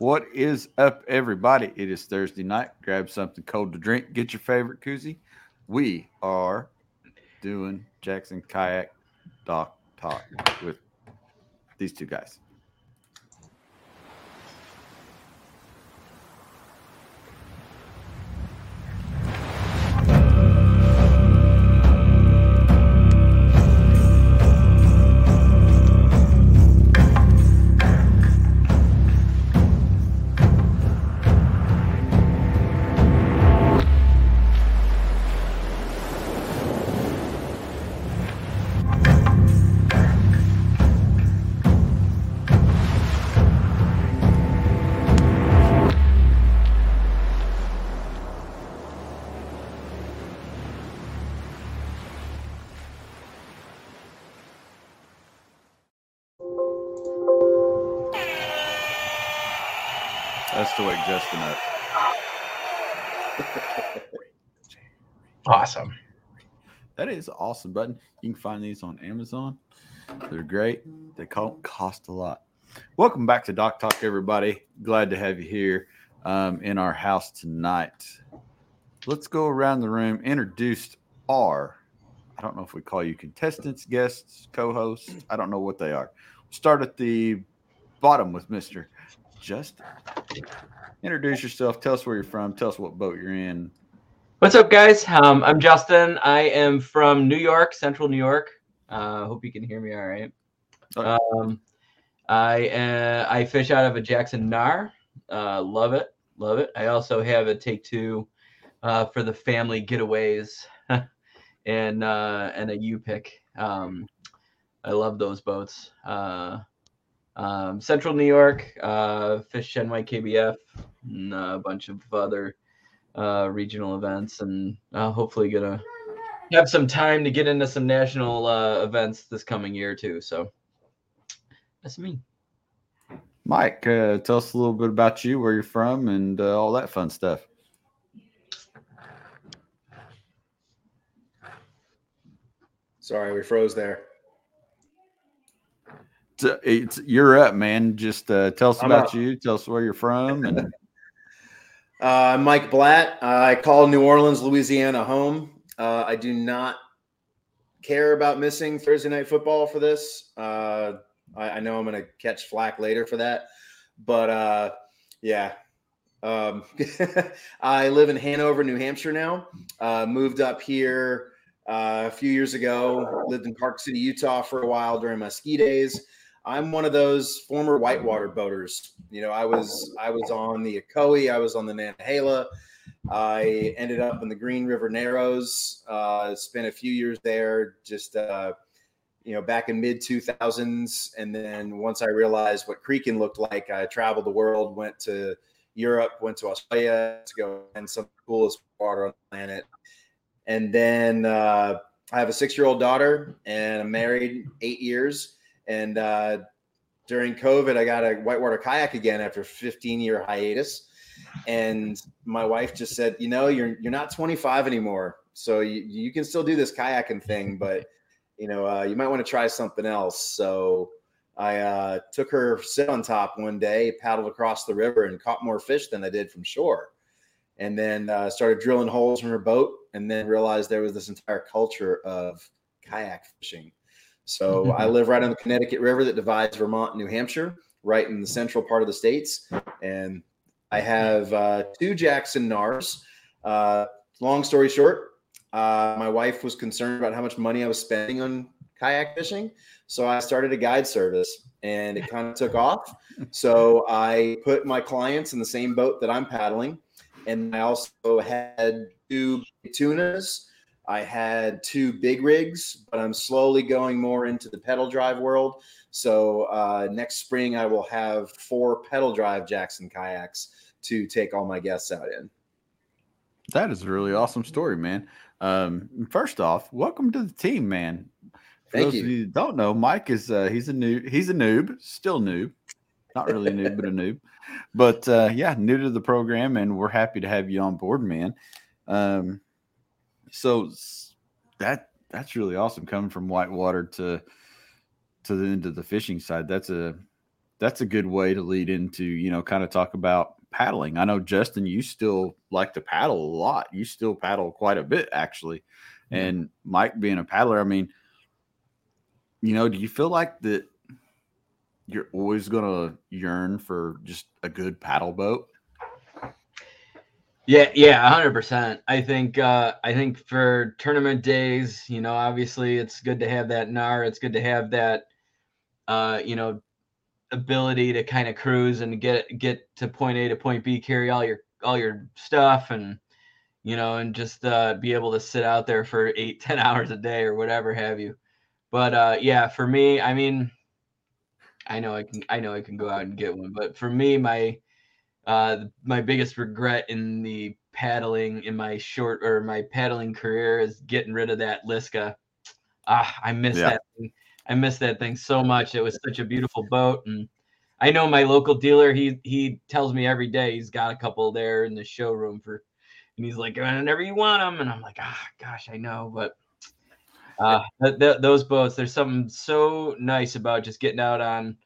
What is up, everybody? It is Thursday night. Grab something cold to drink. Get your favorite koozie. We are doing Jackson Kayak Dock Talk with these two guys. Is an awesome button. You can find these on Amazon. They're great. They co- cost a lot. Welcome back to Dock Talk, everybody. Glad to have you here um, in our house tonight. Let's go around the room. Introduced our, I don't know if we call you contestants, guests, co-hosts. I don't know what they are. Start at the bottom with Mister Justin. Introduce yourself. Tell us where you're from. Tell us what boat you're in. What's up, guys? Um, I'm Justin. I am from New York, Central New York. Uh, hope you can hear me all right. Um, I uh, I fish out of a Jackson Knarr. Uh, love it, love it. I also have a Take Two uh, for the family getaways, and uh, and a Yupik. Um, I love those boats. Uh, um, Central New York, uh, Fish Shenway KBF, and a bunch of other uh, regional events, and uh, hopefully gonna have some time to get into some national uh, events this coming year too. So that's me. Mike, uh, tell us a little bit about you, where you're from, and uh, all that fun stuff. Sorry, we froze there. It's, it's you're up, man. Just uh, tell us I'm about up. you. Tell us where you're from, and Uh, Mike Blatt. Uh, I call New Orleans, Louisiana home. Uh, I do not care about missing Thursday night football for this. Uh, I, I know I'm going to catch flack later for that, but uh, yeah. Um, I live in Hanover, New Hampshire now. Uh, moved up here a few years ago. Lived in Park City, Utah for a while during my ski days. I'm one of those former whitewater boaters. You know, I was I was on the Ocoee, I was on the Nantahala. I ended up in the Green River Narrows. Uh, spent a few years there, just uh, you know, back in mid 2000s. And then once I realized what creeking looked like, I traveled the world, went to Europe, went to Australia to go and some coolest water on the planet. And then uh, I have a six year old daughter, and I'm married eight years. And uh, during COVID, I got a whitewater kayak again after 15 year hiatus. And my wife just said, you know, you're you're not 25 anymore, so you, you can still do this kayaking thing, but you know, uh, you might want to try something else. So I uh, took her sit on top one day, paddled across the river, and caught more fish than I did from shore. And then uh, started drilling holes in her boat, and then realized there was this entire culture of kayak fishing. So I live right on the Connecticut River that divides Vermont and New Hampshire, right in the central part of the states. And I have uh, two Jackson Knarrs. Uh, long story short, uh, my wife was concerned about how much money I was spending on kayak fishing. So I started a guide service and it kind of took off. So I put my clients in the same boat that I'm paddling. And I also had two tunas. I had two big rigs, but I'm slowly going more into the pedal drive world. So uh, next spring, I will have four pedal drive Jackson kayaks to take all my guests out in. that is a really awesome story, man. Um, first off, welcome to the team, man. For Thank those you. of you don't know, Mike is uh, he's a new he's a noob, still noob, not really a noob, but a noob. But uh, yeah, new to the program, and we're happy to have you on board, man. Um, so that that's really awesome coming from whitewater to to the into the fishing side. That's a that's a good way to lead into you know kind of talk about paddling. I know Justin, you still like to paddle a lot. You still paddle quite a bit actually, and Mike being a paddler, I mean, you know, do you feel like that you're always gonna yearn for just a good paddle boat? Yeah, yeah, hundred percent. I think uh I think for tournament days, you know, obviously it's good to have that Knarr. It's good to have that uh, you know, ability to kind of cruise and get get to point A to point B, carry all your all your stuff and you know, and just uh be able to sit out there for eight, ten hours a day or whatever have you. But uh yeah, for me, I mean I know I can I know I can go out and get one, but for me, my uh, my biggest regret in the paddling in my short or my paddling career is getting rid of that Liska. Ah, I miss Yeah. that. Thing. I miss that thing so much. It was such a beautiful boat, and I know my local dealer. He he tells me every day he's got a couple there in the showroom for, and he's like, whenever you want them, and I'm like, ah, gosh, I know, but. Uh, th- th- those boats, there's something so nice about just getting out on,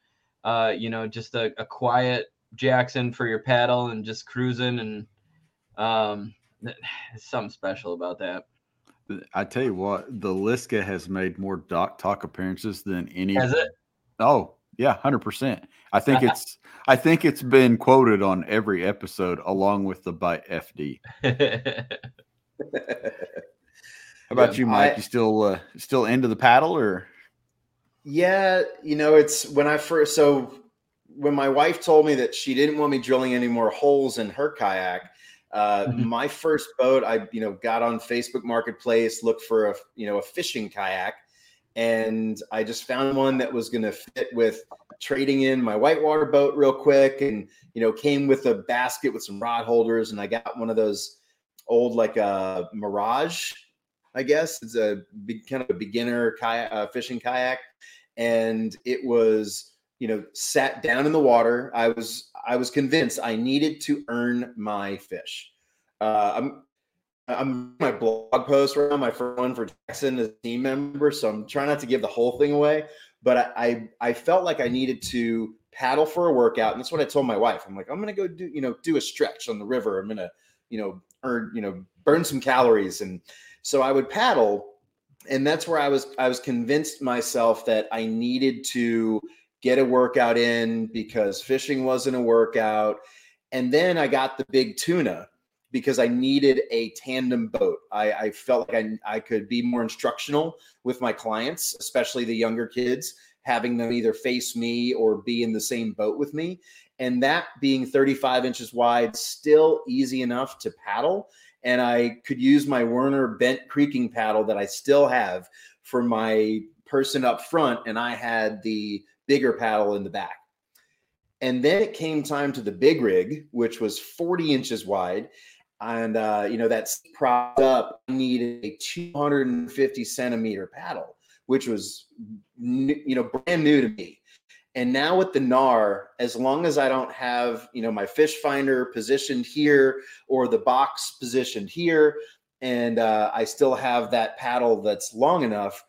uh, you know, just a, a quiet Jackson for your paddle and just cruising and um something special about that. I tell you what, the Liska has made more dock talk appearances than any. Has it? Oh yeah, hundred percent. I think it's I think it's been quoted on every episode along with the Bite FD. How about Yeah, you, Mike? I- you still uh, still into the paddle or? Yeah, you know, it's when I first so when my wife told me that she didn't want me drilling any more holes in her kayak, uh, Mhm. my first boat, I you know got on Facebook Marketplace, looked for a you know a fishing kayak, and I just found one that was going to fit with trading in my whitewater boat real quick, and you know came with a basket with some rod holders, and I got one of those old like a Mirage, I guess it's a big kind of a beginner kayak uh, fishing kayak and it was you know sat down in the water. I was i was convinced i needed to earn my fish. Uh, i'm i'm my blog post right now my first one for jackson as a team member so i'm trying not to give the whole thing away but i i, I felt like i needed to paddle for a workout and that's what i told my wife. I'm like i'm gonna go do you know do a stretch on the river. I'm gonna you know earn you know burn some calories. And so i would paddle and that's where I was I was convinced myself that I needed to get a workout in because fishing wasn't a workout. And then I got the big tuna because I needed a tandem boat. I, I felt like I, I could be more instructional with my clients, especially the younger kids, having them either face me or be in the same boat with me. And that being 35 inches wide, still easy enough to paddle and I could use my Werner bent creeking paddle that I still have for my person up front, and I had the bigger paddle in the back. And then it came time to the big rig, which was 40 inches wide. And, uh, you know, that's propped up, I needed a 250 centimeter paddle, which was, you know, brand new to me. And now with the Knarr, as long as I don't have, you know, my fish finder positioned here or the box positioned here, and uh, I still have that paddle that's long enough.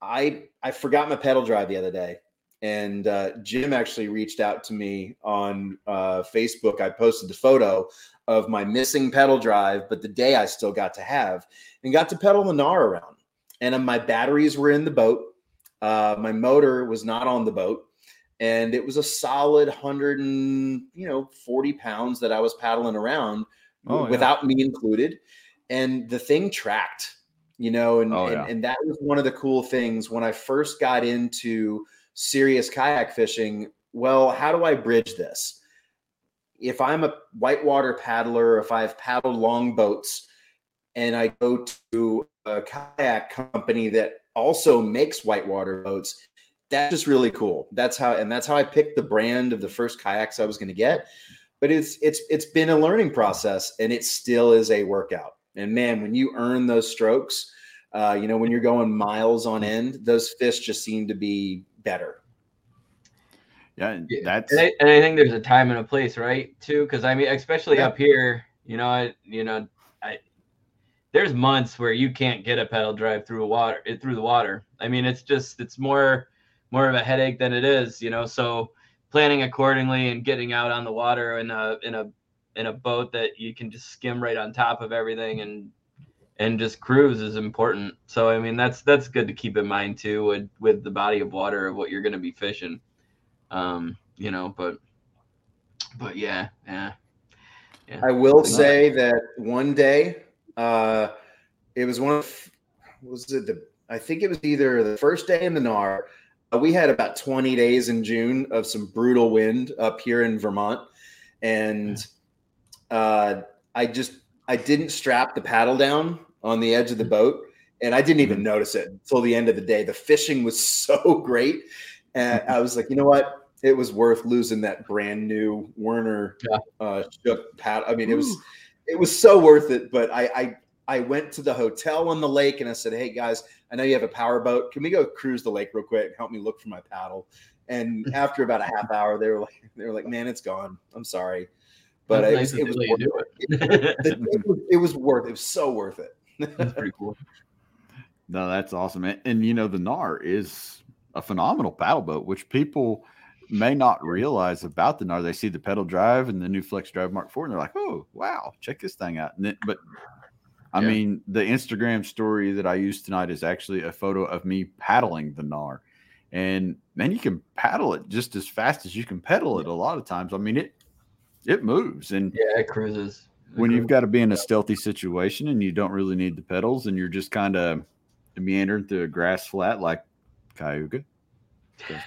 I I forgot my pedal drive the other day, and uh, Jim actually reached out to me on uh, Facebook. I posted the photo of my missing pedal drive, but the day I still got to have, and got to pedal the Knarr around. And uh, my batteries were in the boat. Uh, my motor was not on the boat and it was a solid 100 and you know 40 pounds that i was paddling around Oh, yeah. without me included and the thing tracked you know and, Oh, and yeah. and that was one of the cool things when i first got into serious kayak fishing well how do i bridge this if i'm a whitewater paddler if i've paddled long boats and i go to a kayak company that also makes whitewater boats that's just really cool. That's how and that's how I picked the brand of the first kayaks I was going to get. But it's it's it's been a learning process and it still is a workout. And man, when you earn those strokes, uh, you know, when you're going miles on end, those fish just seem to be better. Yeah, and that's And I, and I think there's a time and a place, right? Too, because I mean, especially Yeah. up here, you know, I, you know, I there's months where you can't get a pedal drive through a water it through the water. I mean, it's just it's more more of a headache than it is, you know. So planning accordingly and getting out on the water in a in a in a boat that you can just skim right on top of everything and and just cruise is important. So I mean that's that's good to keep in mind too with with the body of water of what you're going to be fishing. Um, you know, but but yeah, yeah. yeah. I will say that one day uh it was one of was it the I think it was either the first day in the Knarr. Uh, we had about 20 days in June of some brutal wind up here in Vermont. And uh, I just I didn't strap the paddle down on the edge of the boat, and I didn't even mm-hmm. notice it until the end of the day. The fishing was so great, and I was like, you know what? It was worth losing that brand new Werner yeah. uh, shook paddle. I mean, it was it was so worth it. But I, I I went to the hotel on the lake and I said, hey guys, I know you have a power boat. Can we go cruise the lake real quick and help me look for my paddle? And after about a half hour, they were like, they were like, man, it's gone. I'm sorry but it, nice it, was worth it. It, it was worth it was so worth it that's pretty cool. No that's awesome. And, and, you know the Knarr is a phenomenal paddle boat which people may not realize about the Knarr they see the pedal drive and the new flex drive mark 4 and they're like oh wow check this thing out. Then, but i yeah. mean the instagram story that i used tonight is actually a photo of me paddling the Knarr and man you can paddle it just as fast as you can pedal it a lot of times. I mean it it moves and yeah, it cruises. When you've got to be in a stealthy situation and you don't really need the pedals and you're just kind of meandering through a grass flat like Cayuga. Yeah.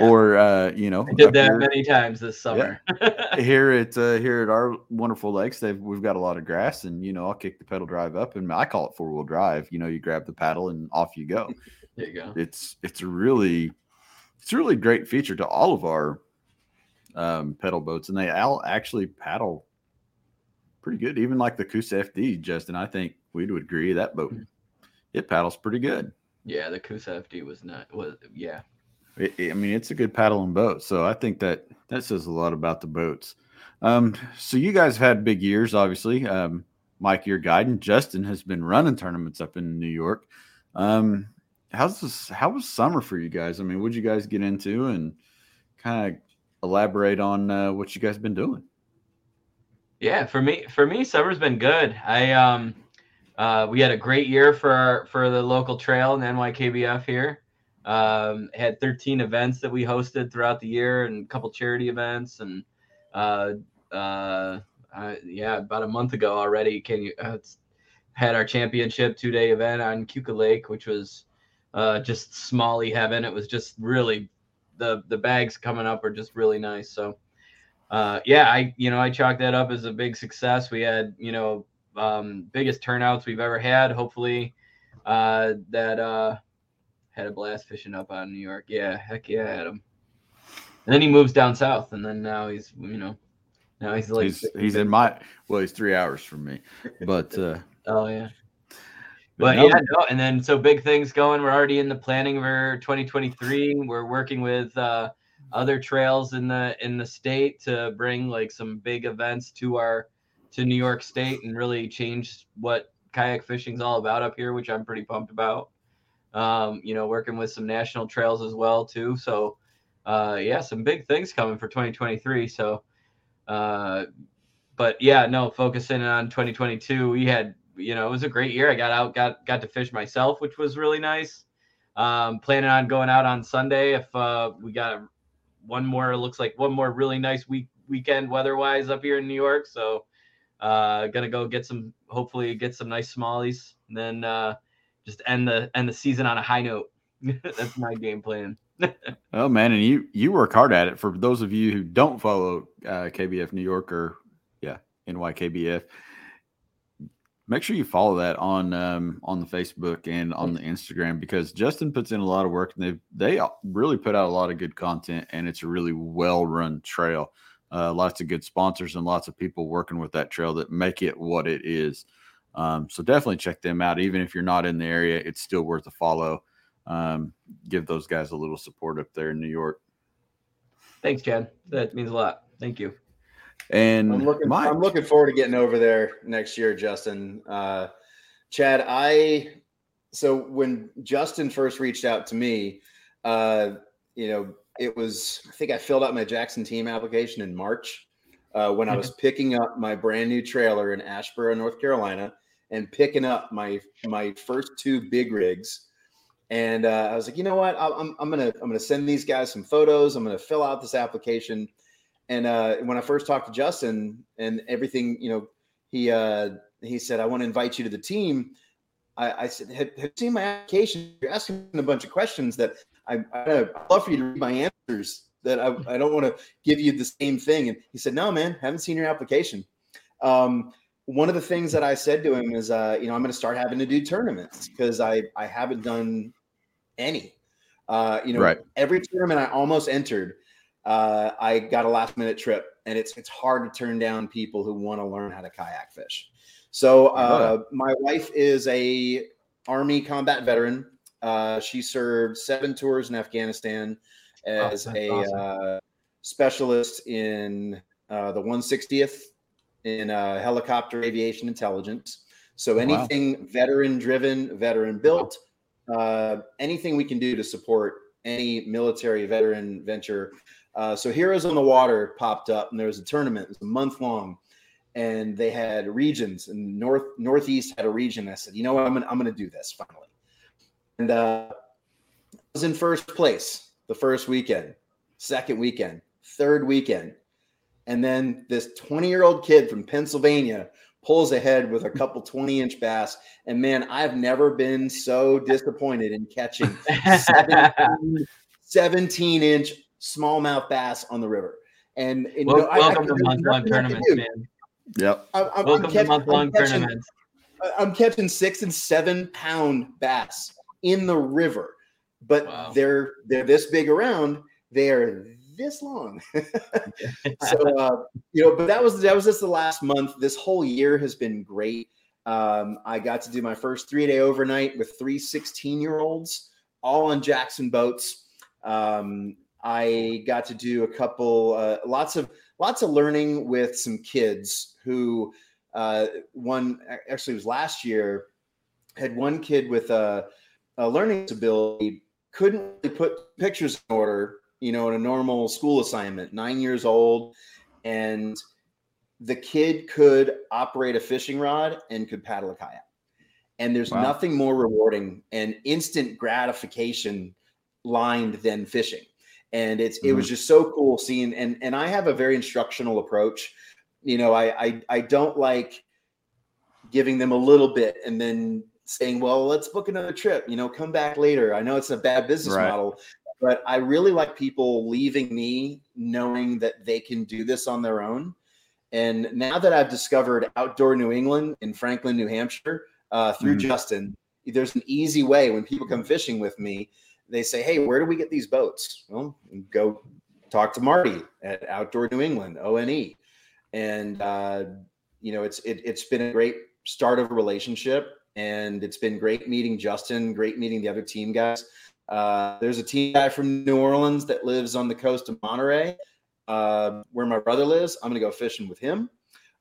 Or uh, you know, I did that here, many times this summer. Yeah. here at uh, here at our wonderful lakes, they've we've got a lot of grass, and you know, I'll kick the pedal drive up, and I call it four wheel drive. You know, you grab the paddle and off you go. there you go. It's it's really it's a really great feature to all of our um, pedal boats, and they all actually paddle pretty good. Even like the Coosa FD, Justin, I think we would agree that boat hmm. it paddles pretty good. Yeah, the Coosa FD was not was yeah. It, it, I mean, it's a good paddling boat, so I think that that says a lot about the boats. Um, so you guys have had big years, obviously. Um, Mike, your guiding. Justin has been running tournaments up in New York. Um, how's this? How was summer for you guys? I mean, what'd you guys get into and kind of elaborate on uh, what you guys have been doing. Yeah, for me, for me, summer's been good. I um, uh, we had a great year for our, for the local trail and NYKBF here. Um, had 13 events that we hosted throughout the year and a couple charity events and uh, uh, yeah, about a month ago already. Can you uh, had our championship two day event on Keuka Lake, which was uh, just smally heaven. It was just really the the bags coming up are just really nice. So uh, yeah, I you know I chalk that up as a big success. We had you know um, biggest turnouts we've ever had. Hopefully uh, that uh, had a blast fishing up on New York. Yeah, heck yeah, Adam. And then he moves down south, and then now he's you know now he's like he's, he's in my well he's three hours from me, but uh, oh yeah. But no. yeah, no, and then so big things going. We're already in the planning for 2023. We're working with uh, other trails in the in the state to bring like some big events to our to New York State and really change what kayak fishing is all about up here, which I'm pretty pumped about. Um, you know, working with some national trails as well too. So uh, yeah, some big things coming for 2023. So uh, but yeah, no, focusing on 2022, we had you know, it was a great year. I got out, got got to fish myself, which was really nice. Um, planning on going out on Sunday if uh, we got one more. Looks like one more really nice week weekend weather-wise up here in New York. So, uh, gonna go get some. Hopefully, get some nice smallies, and then uh, just end the end the season on a high note. That's my game plan. oh man, and you you work hard at it. For those of you who don't follow uh, KBF New York or yeah NYKBF, make sure you follow that on um, on the Facebook and on the Instagram because Justin puts in a lot of work and they they really put out a lot of good content and it's a really well run trail. Uh, lots of good sponsors and lots of people working with that trail that make it what it is. Um, so definitely check them out. Even if you're not in the area, it's still worth a follow. Um, give those guys a little support up there in New York. Thanks, Chad. That means a lot. Thank you. And I'm looking. I'm looking forward to getting over there next year, Justin. Uh, Chad, I so when Justin first reached out to me, uh, you know, it was I think I filled out my Jackson team application in March uh, when I was picking up my brand new trailer in Asheboro, North Carolina, and picking up my my first two big rigs. And uh, I was like, you know what? I'm, I'm gonna I'm gonna send these guys some photos. I'm gonna fill out this application. And uh, when I first talked to Justin and everything, you know, he uh, he said, I want to invite you to the team. I, I said, have, have, you seen my application? You're asking a bunch of questions that I, I'd love for you to read my answers. That I, I don't want to give you the same thing. And he said, No, man, haven't seen your application. Um, one of the things that I said to him is, uh, you know, I'm going to start having to do tournaments because I I haven't done any. Uh, you know, right. every tournament I almost entered, uh, I got a last minute trip, and it's it's hard to turn down people who want to learn how to kayak fish. So uh, my wife is a Army combat veteran. Uh, she served seven tours in Afghanistan oh, as oh, a awesome. uh, specialist in uh, the 160th in uh, helicopter aviation intelligence. So anything wow. veteran driven, veteran built, uh, anything we can do to support any military veteran venture. Uh, so Heroes on the Water popped up, and there was a tournament. It was a month long, and they had regions. And North Northeast had a region. I said, you know what, I'm gonna I'm gonna do this finally. And uh, I was in first place the first weekend, second weekend, third weekend. And then this 20 year old kid from Pennsylvania pulls ahead with a couple 20 inch bass. And man, I've never been so disappointed in catching 17, 17 inch smallmouth bass on the river. And, and well, you know, welcome I, I, to month long tournaments, man. Yep. I, I'm, welcome I'm catching, to month long tournaments. I'm catching six and seven pound bass in the river, but wow. they're they're this big around. They are this long. so uh, you know, but that was that was just the last month. This whole year has been great. Um, I got to do my first three day overnight with three 16 year olds, all on Jackson boats. Um, I got to do a couple, uh, lots of lots of learning with some kids who uh, one actually was last year had one kid with a a learning disability couldn't really put pictures in order, you know, in a normal school assignment, nine years old. And the kid could operate a fishing rod and could paddle a kayak. And there's wow. nothing more rewarding and instant gratification lined than fishing. And it's mm-hmm. it was mm-hmm. just so cool seeing and and I have a very instructional approach. You know, I I, I don't like giving them a little bit and then saying, well, let's book another trip, you know, come back later. I know it's a bad business right. model, but I really like people leaving me knowing that they can do this on their own. And now that I've discovered Outdoor New England in Franklin, New Hampshire, uh, through mm Justin, there's an easy way when people come fishing with me. They say, "Hey, where do we get these boats?" Well, go talk to Marty at Outdoor New England, ONE, and uh, you know it's it, it's been a great start of a relationship and it's been great meeting Justin, great meeting the other team guys. Uh, there's a team guy from New Orleans that lives on the coast of Monterey, uh, where my brother lives. I'm gonna go fishing with him.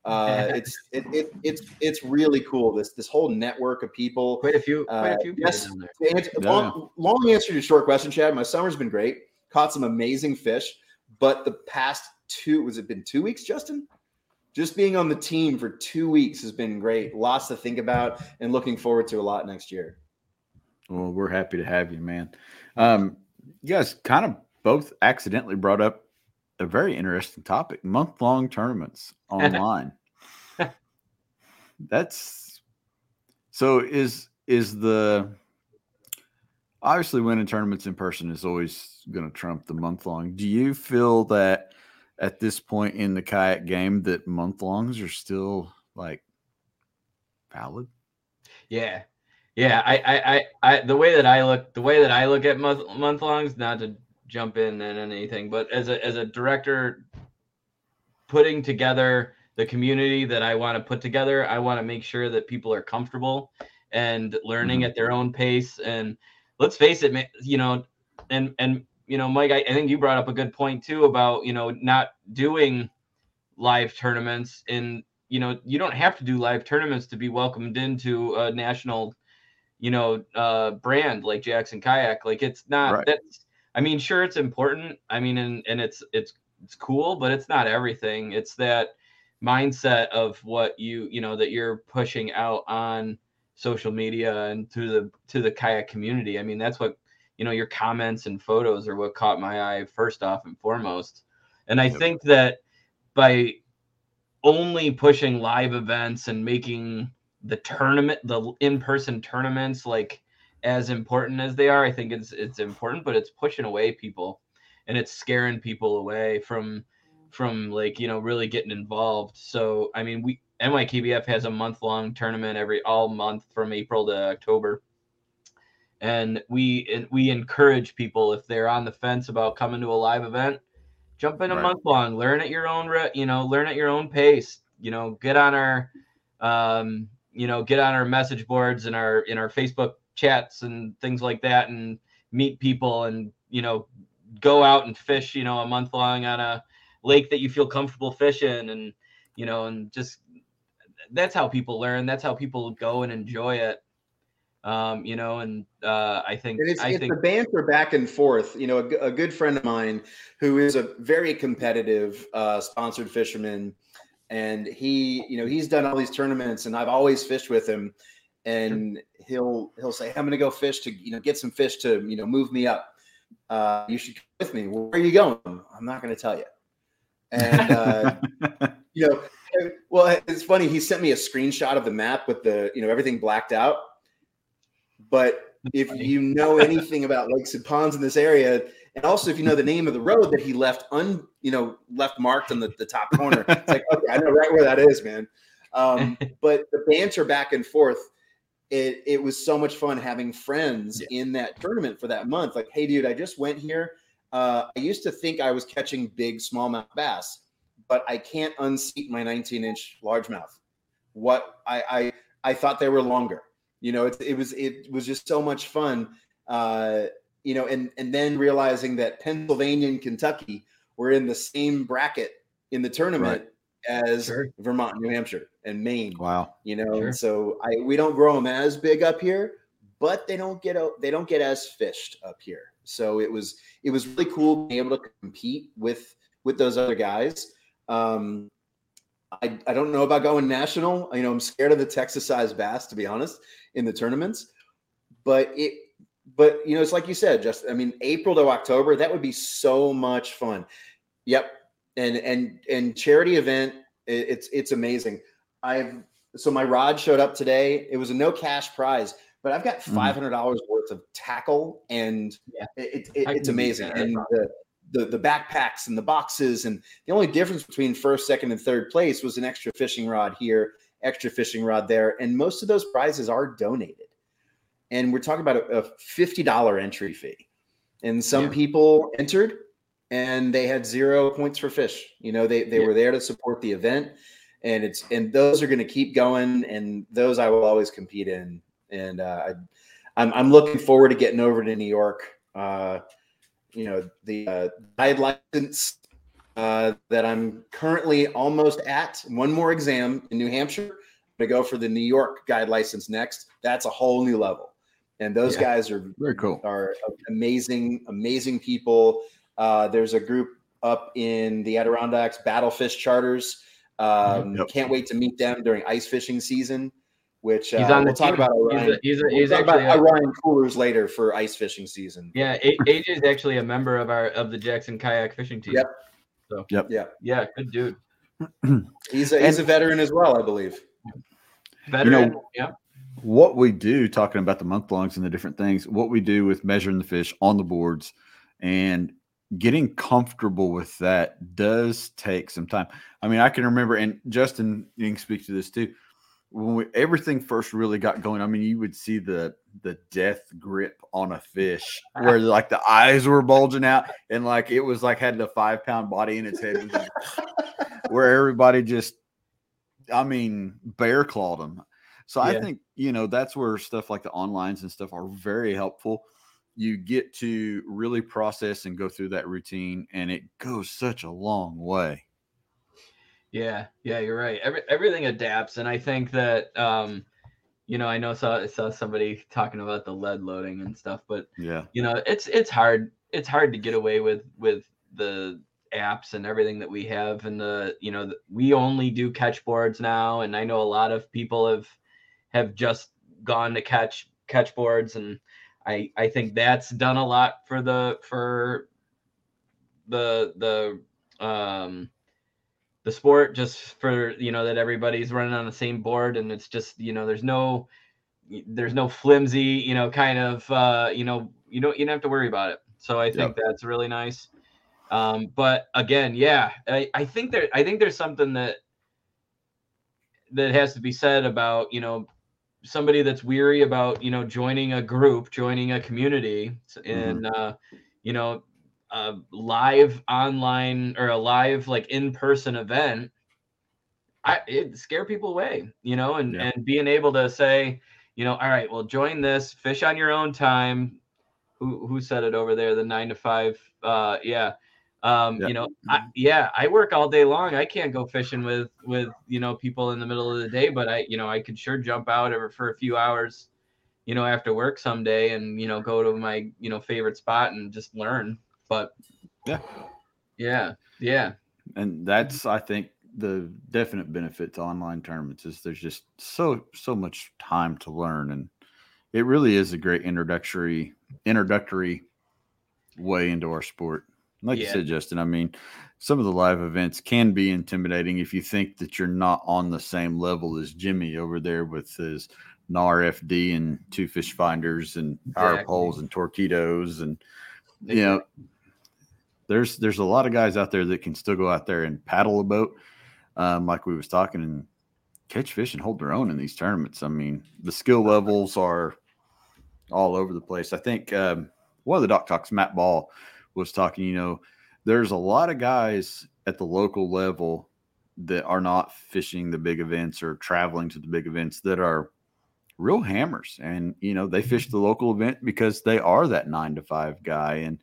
Uh, it's it, it, it's it's really cool. This this whole network of people. Quite a few. Quite a uh, few. yes. Answer, yeah. long, long answer to your short question, Chad. My summer's been great. Caught some amazing fish, but the past two was it been two weeks, Justin? just being on the team for two weeks has been great. Lots to think about and looking forward to a lot next year. Well, we're happy to have you, man. Um, you guys kind of both accidentally brought up a very interesting topic month long tournaments online. That's so is is the obviously winning tournaments in person is always going to trump the month long. Do you feel that at this point in the kayak game that month longs are still like valid? Yeah. Yeah, I, I, I, I, the way that I look, the way that I look at month month longs, not to jump in and anything, but as a as a director, putting together the community that I want to put together, I want to make sure that people are comfortable and learning mm-hmm. at their own pace. And let's face it, you know, and and you know, Mike, I, I, think you brought up a good point too about, you know, not doing live tournaments and, you know, you don't have to do live tournaments to be welcomed into a national, you know, uh, brand like Jackson Kayak. Like it's not right. that's I mean, sure, it's important. I mean, and and it's it's it's cool, but it's not everything. It's that mindset of what you you know that you're pushing out on social media and to the to the kayak community. I mean, that's what you know. Your comments and photos are what caught my eye first off and foremost. And I Yep. think that by only pushing live events and making the tournament the in-person tournaments like as important as they are i think it's it's important but it's pushing away people and it's scaring people away from from like you know really getting involved so i mean we nykbf has a month long tournament every all month from april to october and we we encourage people if they're on the fence about coming to a live event jump in a Right. month long learn at your own you know learn at your own pace you know get on our um you know get on our message boards and our in our facebook chats and things like that and meet people and you know go out and fish you know a month long on a lake that you feel comfortable fishing and you know and just that's how people learn that's how people go and enjoy it um you know and uh i think And it's, i it's think the banter back and forth. You know, a good friend of mine who is a very competitive uh, sponsored fisherman, and he, you know, he's done all these tournaments, and I've always fished with him. And he'll he'll say, "I'm going to go fish to you know get some fish to you know move me up. Uh, you should come with me. Where are you going? I'm not going to tell you." And uh, you know, well, it's funny. He sent me a screenshot of the map with the you know everything blacked out. But if you know anything about lakes and ponds in this area, and also if you know the name of the road that he left un you know left marked on the, the top corner, it's like okay, I know right where that is, man. Um, but the banter back and forth, it it was so much fun having friends in that tournament for that month. Like, hey, dude, I just went here. Uh, I used to think I was catching big smallmouth bass, but I can't unseat my 19 inch largemouth. What I, I I thought they were longer. You know, it, it was it was just so much fun. Uh, you know, and and then realizing that Pennsylvania and Kentucky were in the same bracket in the tournament as Sure. Vermont, New Hampshire, and Maine. wow. You know, Sure. so I we don't grow them as big up here, but they don't get out they don't get as fished up here. So it was it was really cool being able to compete with with those other guys. Um, I, I don't know about going national. You know, I'm scared of the Texas sized bass, to be honest, in the tournaments. But it, but you know, it's like you said, just I mean, April to October, that would be so much fun. Yep, and and and charity event, it's it's amazing. I've so my rod showed up today. It was a no cash prize, but I've got five hundred dollars worth of tackle, and Yeah. it, it, it's amazing. And the, the the backpacks and the boxes, and the only difference between first, second, and third place was an extra fishing rod here, extra fishing rod there, and most of those prizes are donated. And we're talking about a, a fifty dollar entry fee, and some Yeah. people entered and they had zero points for fish. You know, they they Yeah. were there to support the event, and it's and those are going to keep going, and those I will always compete in. And uh, I, I'm I'm looking forward to getting over to New York. Uh, you know, the uh, guide license uh, that I'm currently almost at. One more exam in New Hampshire. I'm gonna go for the New York guide license next. That's a whole new level, and those Yeah. guys are Very cool. are amazing, amazing people. Uh, there's a group up in the Adirondacks, Battlefish Charters. Um, Yep. Can't wait to meet them during ice fishing season. Which uh, he's on the we'll talk team. about He's, Orion. a, he's, a, we'll he's actually about Orion coolers later for ice fishing season. yeah. AJ is actually a member of our of the Jackson kayak fishing team. Yep. So Yep. Yeah. yeah, good dude. He's a, he's a veteran as well, I believe. Veteran. yeah. what we do talking about the month longs and the different things what we do with measuring the fish on the boards and getting comfortable with that does take some time. I mean i can remember and justin you can speak to this too when we, everything first really got going i mean you would see the the death grip on a fish where like the eyes were bulging out and like it was like had a five pound body in its head where everybody just i mean bear clawed them so I think you know that's where stuff like the onlines and stuff are very helpful. You get to really process and go through that routine, and it goes such a long way. Yeah, yeah, you're right. Every, everything adapts, and I think that um, you know, I know saw saw somebody talking about the lead loading and stuff, but Yeah, you know, it's it's hard. it's hard to get away with with the apps and everything that we have and the you know the, we only do catch boards now and i know a lot of people have have just gone to catch catch boards and i i think that's done a lot for the for the the um the sport just for you know that everybody's running on the same board and it's just you know there's no there's no flimsy you know kind of uh you know you don't you don't have to worry about it so i think yep. that's really nice um but again yeah I, I think there i think there's something that that has to be said about you know somebody that's weary about you know joining a group joining a community and mm-hmm. uh you know a live online or a live like in-person event i it scare people away you know and yeah. and being able to say you know all right well join this fish on your own time who who said it over there the nine to five uh yeah um yeah. you know I, yeah i work all day long i can't go fishing with with you know people in the middle of the day but i you know i could sure jump out ever for a few hours you know after work someday and you know go to my you know favorite spot and just learn but yeah, yeah, yeah. And that's I think the definite benefit to online tournaments is there's just so so much time to learn and it really is a great introductory introductory way into our sport. Like yeah. you said, Justin, I mean, some of the live events can be intimidating if you think that you're not on the same level as Jimmy over there with his Knarr FD and two fish finders and power exactly. poles and torpedoes and you know there's there's a lot of guys out there that can still go out there and paddle a boat, um, like we was talking, and catch fish and hold their own in these tournaments. I mean, the skill levels are all over the place. I think um, one of the dock talks, Matt Ball, was talking. You know, there's a lot of guys at the local level that are not fishing the big events or traveling to the big events that are real hammers and you know they fish the local event because they are that nine to five guy and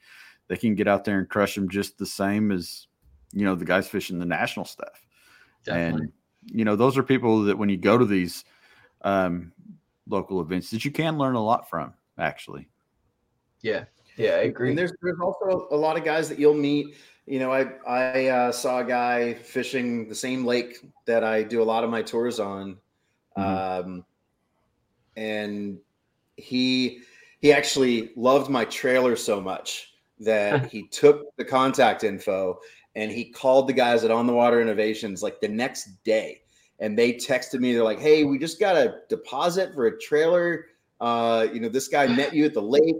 they can get out there and crush them just the same as you know the guys fishing the national stuff. Definitely. And you know those are people that when you go to these um, local events that you can learn a lot from actually. Yeah, yeah, I agree. And there's there's also a lot of guys that you'll meet. You know, I I uh, saw a guy fishing the same lake that I do a lot of my tours on, mm-hmm. um, and he he actually loved my trailer so much that he took the contact info and he called the guys at On the Water Innovations like the next day. And they texted me, they're like, hey, we just got a deposit for a trailer. Uh, you know, this guy met you at the lake.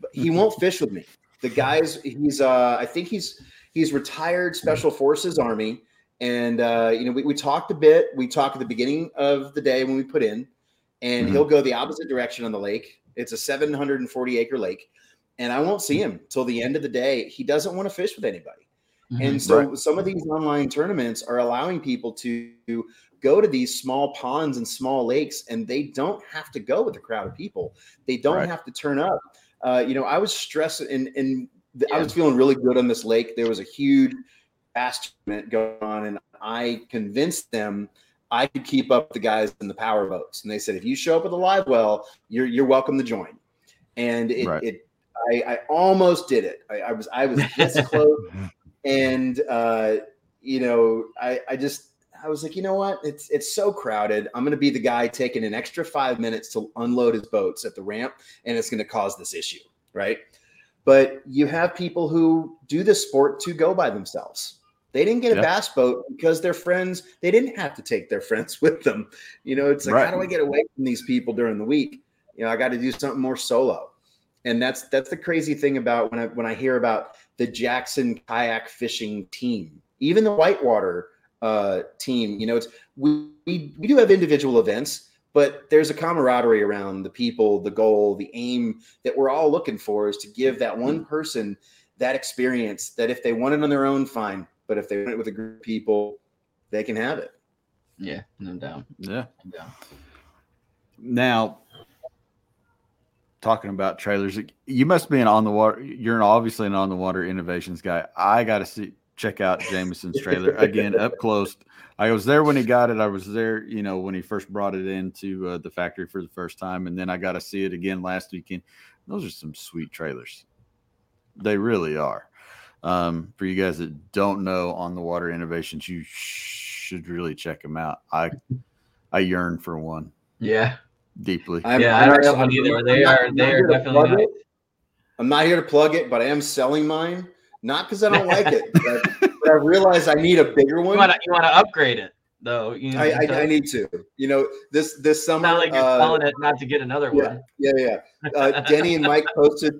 But he won't fish with me. The guys, he's uh, I think he's he's retired special forces army. And uh, you know, we, we talked a bit. We talked at the beginning of the day when we put in, and mm-hmm. he'll go the opposite direction on the lake. It's a 740 acre lake and I won't see him till the end of the day. He doesn't want to fish with anybody. Mm-hmm, and so right. some of these online tournaments are allowing people to go to these small ponds and small lakes, and they don't have to go with a crowd of people. They don't right. have to turn up. Uh, you know, I was stressed and, and. I was feeling really good on this lake. There was a huge tournament going on, and I convinced them I could keep up the guys in the power boats. And they said, if you show up at the live well, you're you're welcome to join. And it, right. it I, I almost did it. I, I was I was this close, and uh, you know, I, I just I was like, you know what? It's it's so crowded. I'm going to be the guy taking an extra five minutes to unload his boats at the ramp, and it's going to cause this issue, right? But you have people who do this sport to go by themselves. They didn't get a yep. bass boat because their friends. They didn't have to take their friends with them. You know, it's like, right. how do I get away from these people during the week? You know, I got to do something more solo and that's that's the crazy thing about when I when I hear about the Jackson kayak fishing team, even the whitewater uh, team. You know, it's we, we we do have individual events, but there's a camaraderie around the people, the goal, the aim that we're all looking for is to give that one person that experience. That if they want it on their own, fine, but if they want it with a group of people, they can have it. Yeah, no doubt. Yeah. No doubt. Now, talking about trailers. You must be an on the water. You're obviously an on the water innovations guy. I got to see check out Jameson's trailer again up close. I was there when he got it. I was there, you know, when he first brought it into uh, the factory for the first time, and then I got to see it again last weekend. Those are some sweet trailers. They really are. Um, for you guys that don't know on the water innovations, you should really check them out. I I yearn for one Yeah. deeply. I'm, yeah, I'm I don't actually- have one either. I'm They not- are they are definitely plug I'm not here to plug it, but I am selling mine. Not because I don't like it, but, but I realize I need a bigger one. you want to upgrade it though. You know, I, I, I need to. You know, this this it's summer. not like you're uh, selling it not to get another yeah, one. yeah, yeah. Uh, Denny and Mike posted.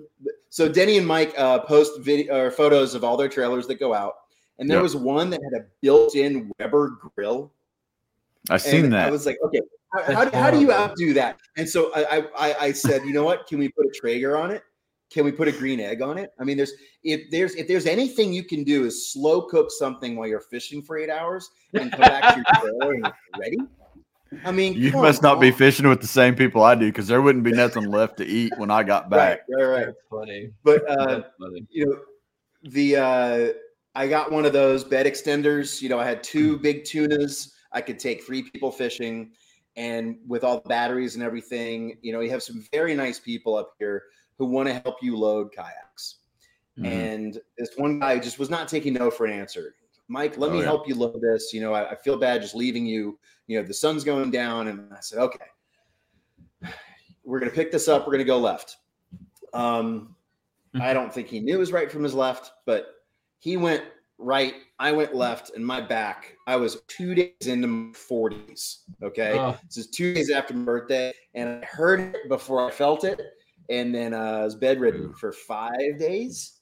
So Denny and Mike uh, post video or photos of all their trailers that go out, and there Yep. was one that had a built-in Weber grill. I've seen that. I was like, okay, how, how, do- how do you outdo that? And so I, I- I, I said, you know what? Can we put a Traeger on it? Can we put a green egg on it? I mean, there's if there's if there's anything you can do is slow cook something while you're fishing for eight hours and come back to your trailer and ready. I mean, you come must not be fishing with the same people I do because there wouldn't be nothing left to eat when I got back. right, right. That's funny. But uh, funny. you know, the uh, I got one of those bed extenders. You know, I had two big tunas. I could take three people fishing, and with all the batteries and everything, you know, you have some very nice people up here who want to help you load kayaks. Mhm. And this one guy just was not taking no for an answer. Mike, let Oh, me yeah. help you load this. You know, I, I feel bad just leaving you. You know, the sun's going down, and I said, okay, we're gonna pick this up. We're gonna go left. Um, I don't think he knew his right from his left, but he went right. I went left, and my back. I was two days into my forties. Okay, Oh, this is two days after my birthday, and I heard it before I felt it, and then uh, I was bedridden Ooh. for five days.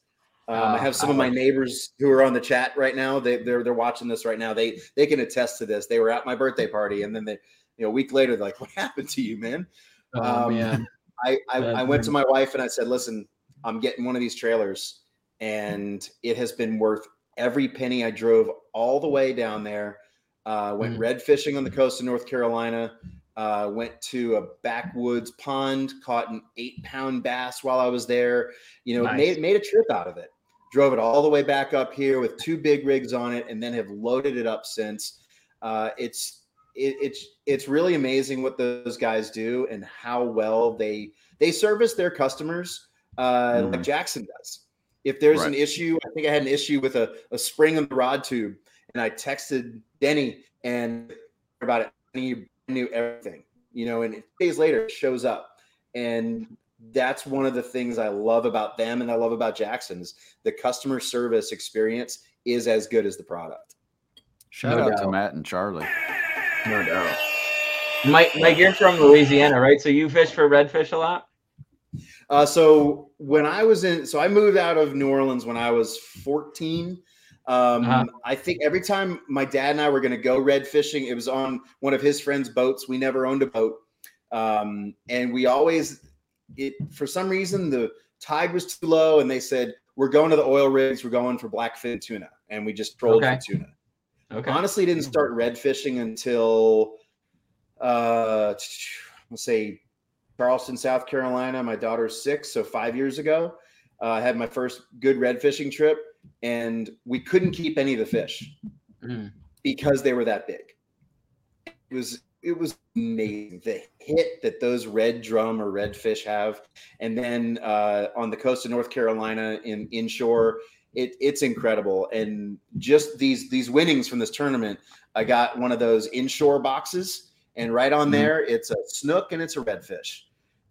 Um, I Oh, have some of my neighbors who are on the chat right now. They, they're they're watching this right now. They they can attest to this. They were at my birthday party, and then they, you know, a week later, they're like, "What happened to you, man?" oh Um, man. I I, I went to my wife and I said, "Listen, I'm getting one of these trailers, and it has been worth every penny. I drove all the way down there, uh, went Mm. red fishing on the coast of North Carolina, uh, went to a backwoods pond, caught an eight pound bass while I was there. You know, Nice. made made a trip out of it. Drove it all the way back up here with two big rigs on it, and then have loaded it up since. Uh, it's it, it's it's really amazing what those guys do and how well they they service their customers uh, like Mhm. Jackson does. If there's an issue, I think I had an issue with a, a spring on the rod tube, and I texted Denny and about it. And he knew everything, you know. And days later, it shows up, and that's one of the things I love about them, and I love about Jackson's. The customer service experience is as good as the product. Shout No out to. Matt and Charlie. No doubt. Mike, Mike, you're from Louisiana, right? So you fish for redfish a lot? Uh, so when I was in, so I moved out of New Orleans when I was 14. Um, Uh-huh. I think every time my dad and I were going to go red fishing, it was on one of his friends' boats. We never owned a boat. Um, and we always, it for some reason, the tide was too low, and they said, We're going to the oil rigs, we're going for blackfin tuna. And we just trolled Okay. for tuna. Okay. Honestly, didn't start red fishing until uh let's say Charleston, South Carolina. My daughter's six, so five years ago. Uh, I had my first good red fishing trip, and we couldn't keep any of the fish Mm. because they were that big. It was it was amazing the hit that those red drum or red fish have, and then uh, on the coast of North Carolina in inshore, it, it's incredible. And just these these winnings from this tournament, I got one of those inshore boxes, and right on Mhm. there, it's a snook and it's a redfish.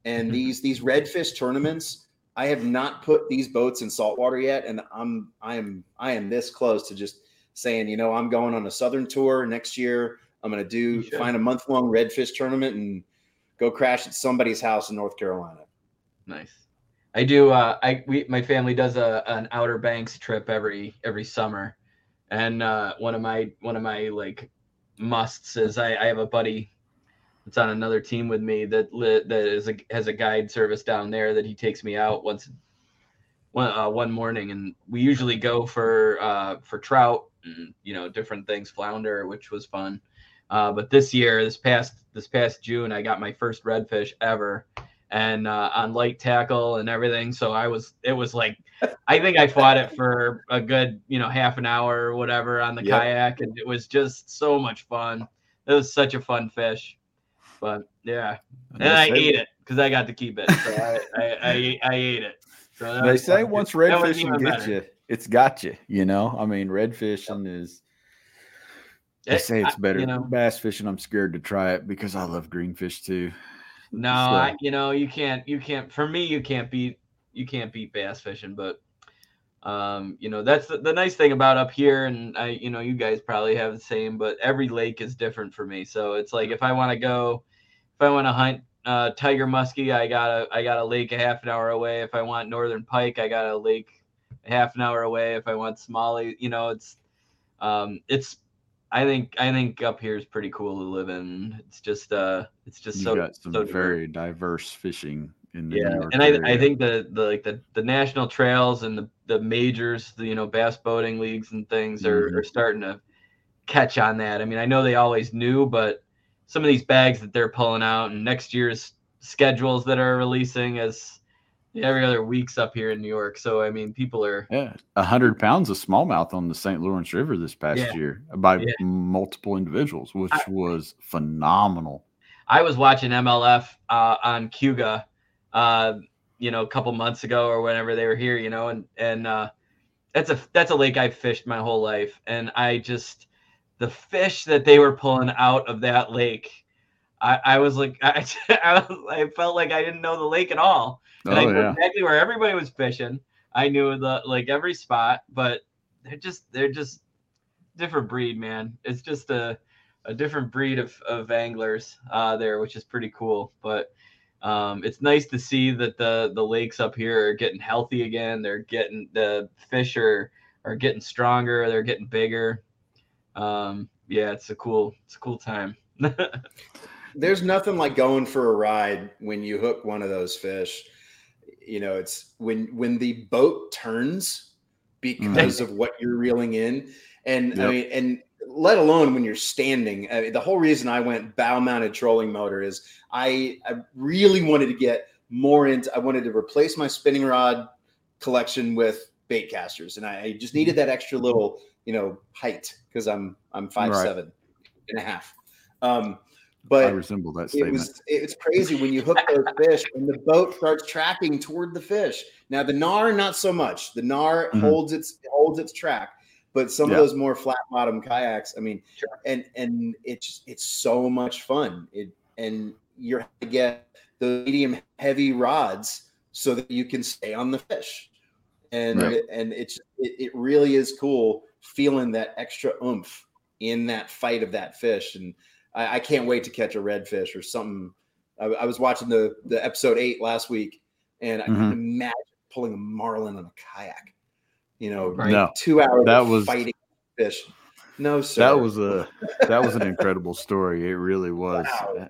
And Mhm. these these redfish tournaments, I have not put these boats in saltwater yet, and I'm I am I am this close to just saying, you know, I'm going on a southern tour next year. I'm going to do find a month long redfish tournament and go crash at somebody's house in North Carolina. Nice. I do. Uh, I we my family does a an Outer Banks trip every every summer, and uh, one of my one of my like musts is I, I have a buddy that's on another team with me that that is a, has a guide service down there that he takes me out once one uh, one morning, and we usually go for uh, for trout and you know different things, flounder, which was fun. Uh, but this year, this past this past June, I got my first redfish ever, and uh, on light tackle and everything. So I was, it was like, I think I fought it for a good, you know, half an hour or whatever on the Yep. kayak, and it was just so much fun. It was such a fun fish, but yeah, and I ate it because I got to keep it. So I, I, I, I ate it. So They say once red that was fishing gets better. you, it's got you. You know, I mean, red fishing is. They It- say it's I- better. you know. Bass fishing, I'm scared to try it because I love greenfish too. No, So- I, you know, you can't, you can't. For me, you can't beat, you can't beat bass fishing. But, um, you know, that's the, the nice thing about up here, and I, you know, you guys probably have the same. But every lake is different for me. So it's like if I want to go, if I want to hunt uh, tiger muskie, I got a, I got a lake a half an hour away. If I want northern pike, I got a lake a half an hour away. If I want smallie, you know, it's, um, it's. I think I think up here is pretty cool to live in. It's just uh, it's just You so got some so very diverse fishing in the New Yeah, and I, I think the, the like the, the national trails and the, the majors, the you know bass boating leagues and things are, Mhm. are starting to catch on that. I mean, I know they always knew, but some of these bags that they're pulling out and next year's schedules that are releasing as every other weeks up here in New York. So I mean, people are Yeah, a hundred pounds of smallmouth on the St. Lawrence River this past Yeah. year by Yeah. multiple individuals, which I- was phenomenal. I was watching MLF uh, on Cayuga, uh, you know, a couple months ago or whenever they were here, you know, and and uh, that's a that's a lake I've fished my whole life, and I just the fish that they were pulling out of that lake, I, I was like, I, I, was, I felt like I didn't know the lake at all, and I Oh knew yeah, exactly where everybody was fishing. I knew the like every spot, but they're just they're just different breed, man. It's just a a different breed of, of anglers uh, there, which is pretty cool. But um, it's nice to see that the the lakes up here are getting healthy again. They're getting the fish are are getting stronger. They're getting bigger. Um, yeah, it's a cool it's a cool time. There's nothing like going for a ride when you hook one of those fish. You know, it's when when the boat turns because of what you're reeling in, and I mean, and let alone when you're standing. I mean, the whole reason I went bow mounted trolling motor is I I really wanted to get more into. I wanted to replace my spinning rod collection with bait casters, and I, I just needed that extra little you know height because I'm I'm five Right. seven and a half. Um, but I resemble that it statement. was it's crazy when you hook those fish and the boat starts tracking toward the fish. Now the Knarr, not so much. The Knarr Mhm. holds its holds its track, but some Yeah. of those more flat bottom kayaks, I mean, Sure. and and it's it's so much fun. It and you're to get the medium heavy rods so that you can stay on the fish, and Right. and it's it, it really is cool feeling that extra oomph in that fight of that fish and. I, I can't wait to catch a redfish or something. I, I was watching the the episode eight last week, and I Mhm. can imagine pulling a marlin on a kayak. You know, Right. No, two hours That of was- fighting fish. No, sir. that was a that was an incredible story. It really was. Wow.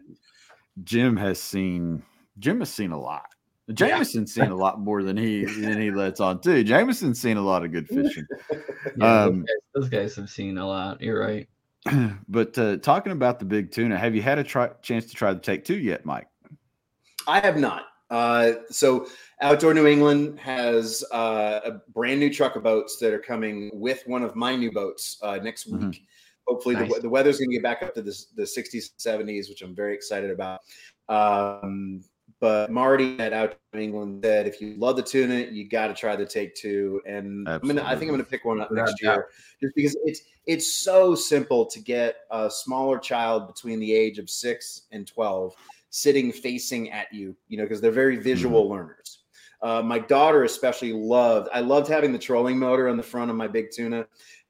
Jim has seen Jim has seen a lot. Yeah. Jameson's seen a lot more than he than he lets on too. Jameson's seen a lot of good fishing. Yeah, Um, those, guys, those guys have seen a lot. You're right. but uh, talking about the big tuna, have you had a try, chance to try the take two yet, Mike? I have not. Uh, so Outdoor New England has uh, a brand new truck of boats that are coming with one of my new boats uh, next week. Mhm. Hopefully, the, Nice. we- the weather's going to get back up to the, the 60s, 70s, which I'm very excited about. Um, but Marty at Outdoor New England said, if you love the tuna, you got to try the Take Two. And I'm gonna, I think I'm going to pick one up next doubt. year, just because it's it's so simple to get a smaller child between the age of six and 12 sitting facing at you, you know, because they're very visual learners. Uh, my daughter especially loved. I loved having the trolling motor on the front of my big tuna,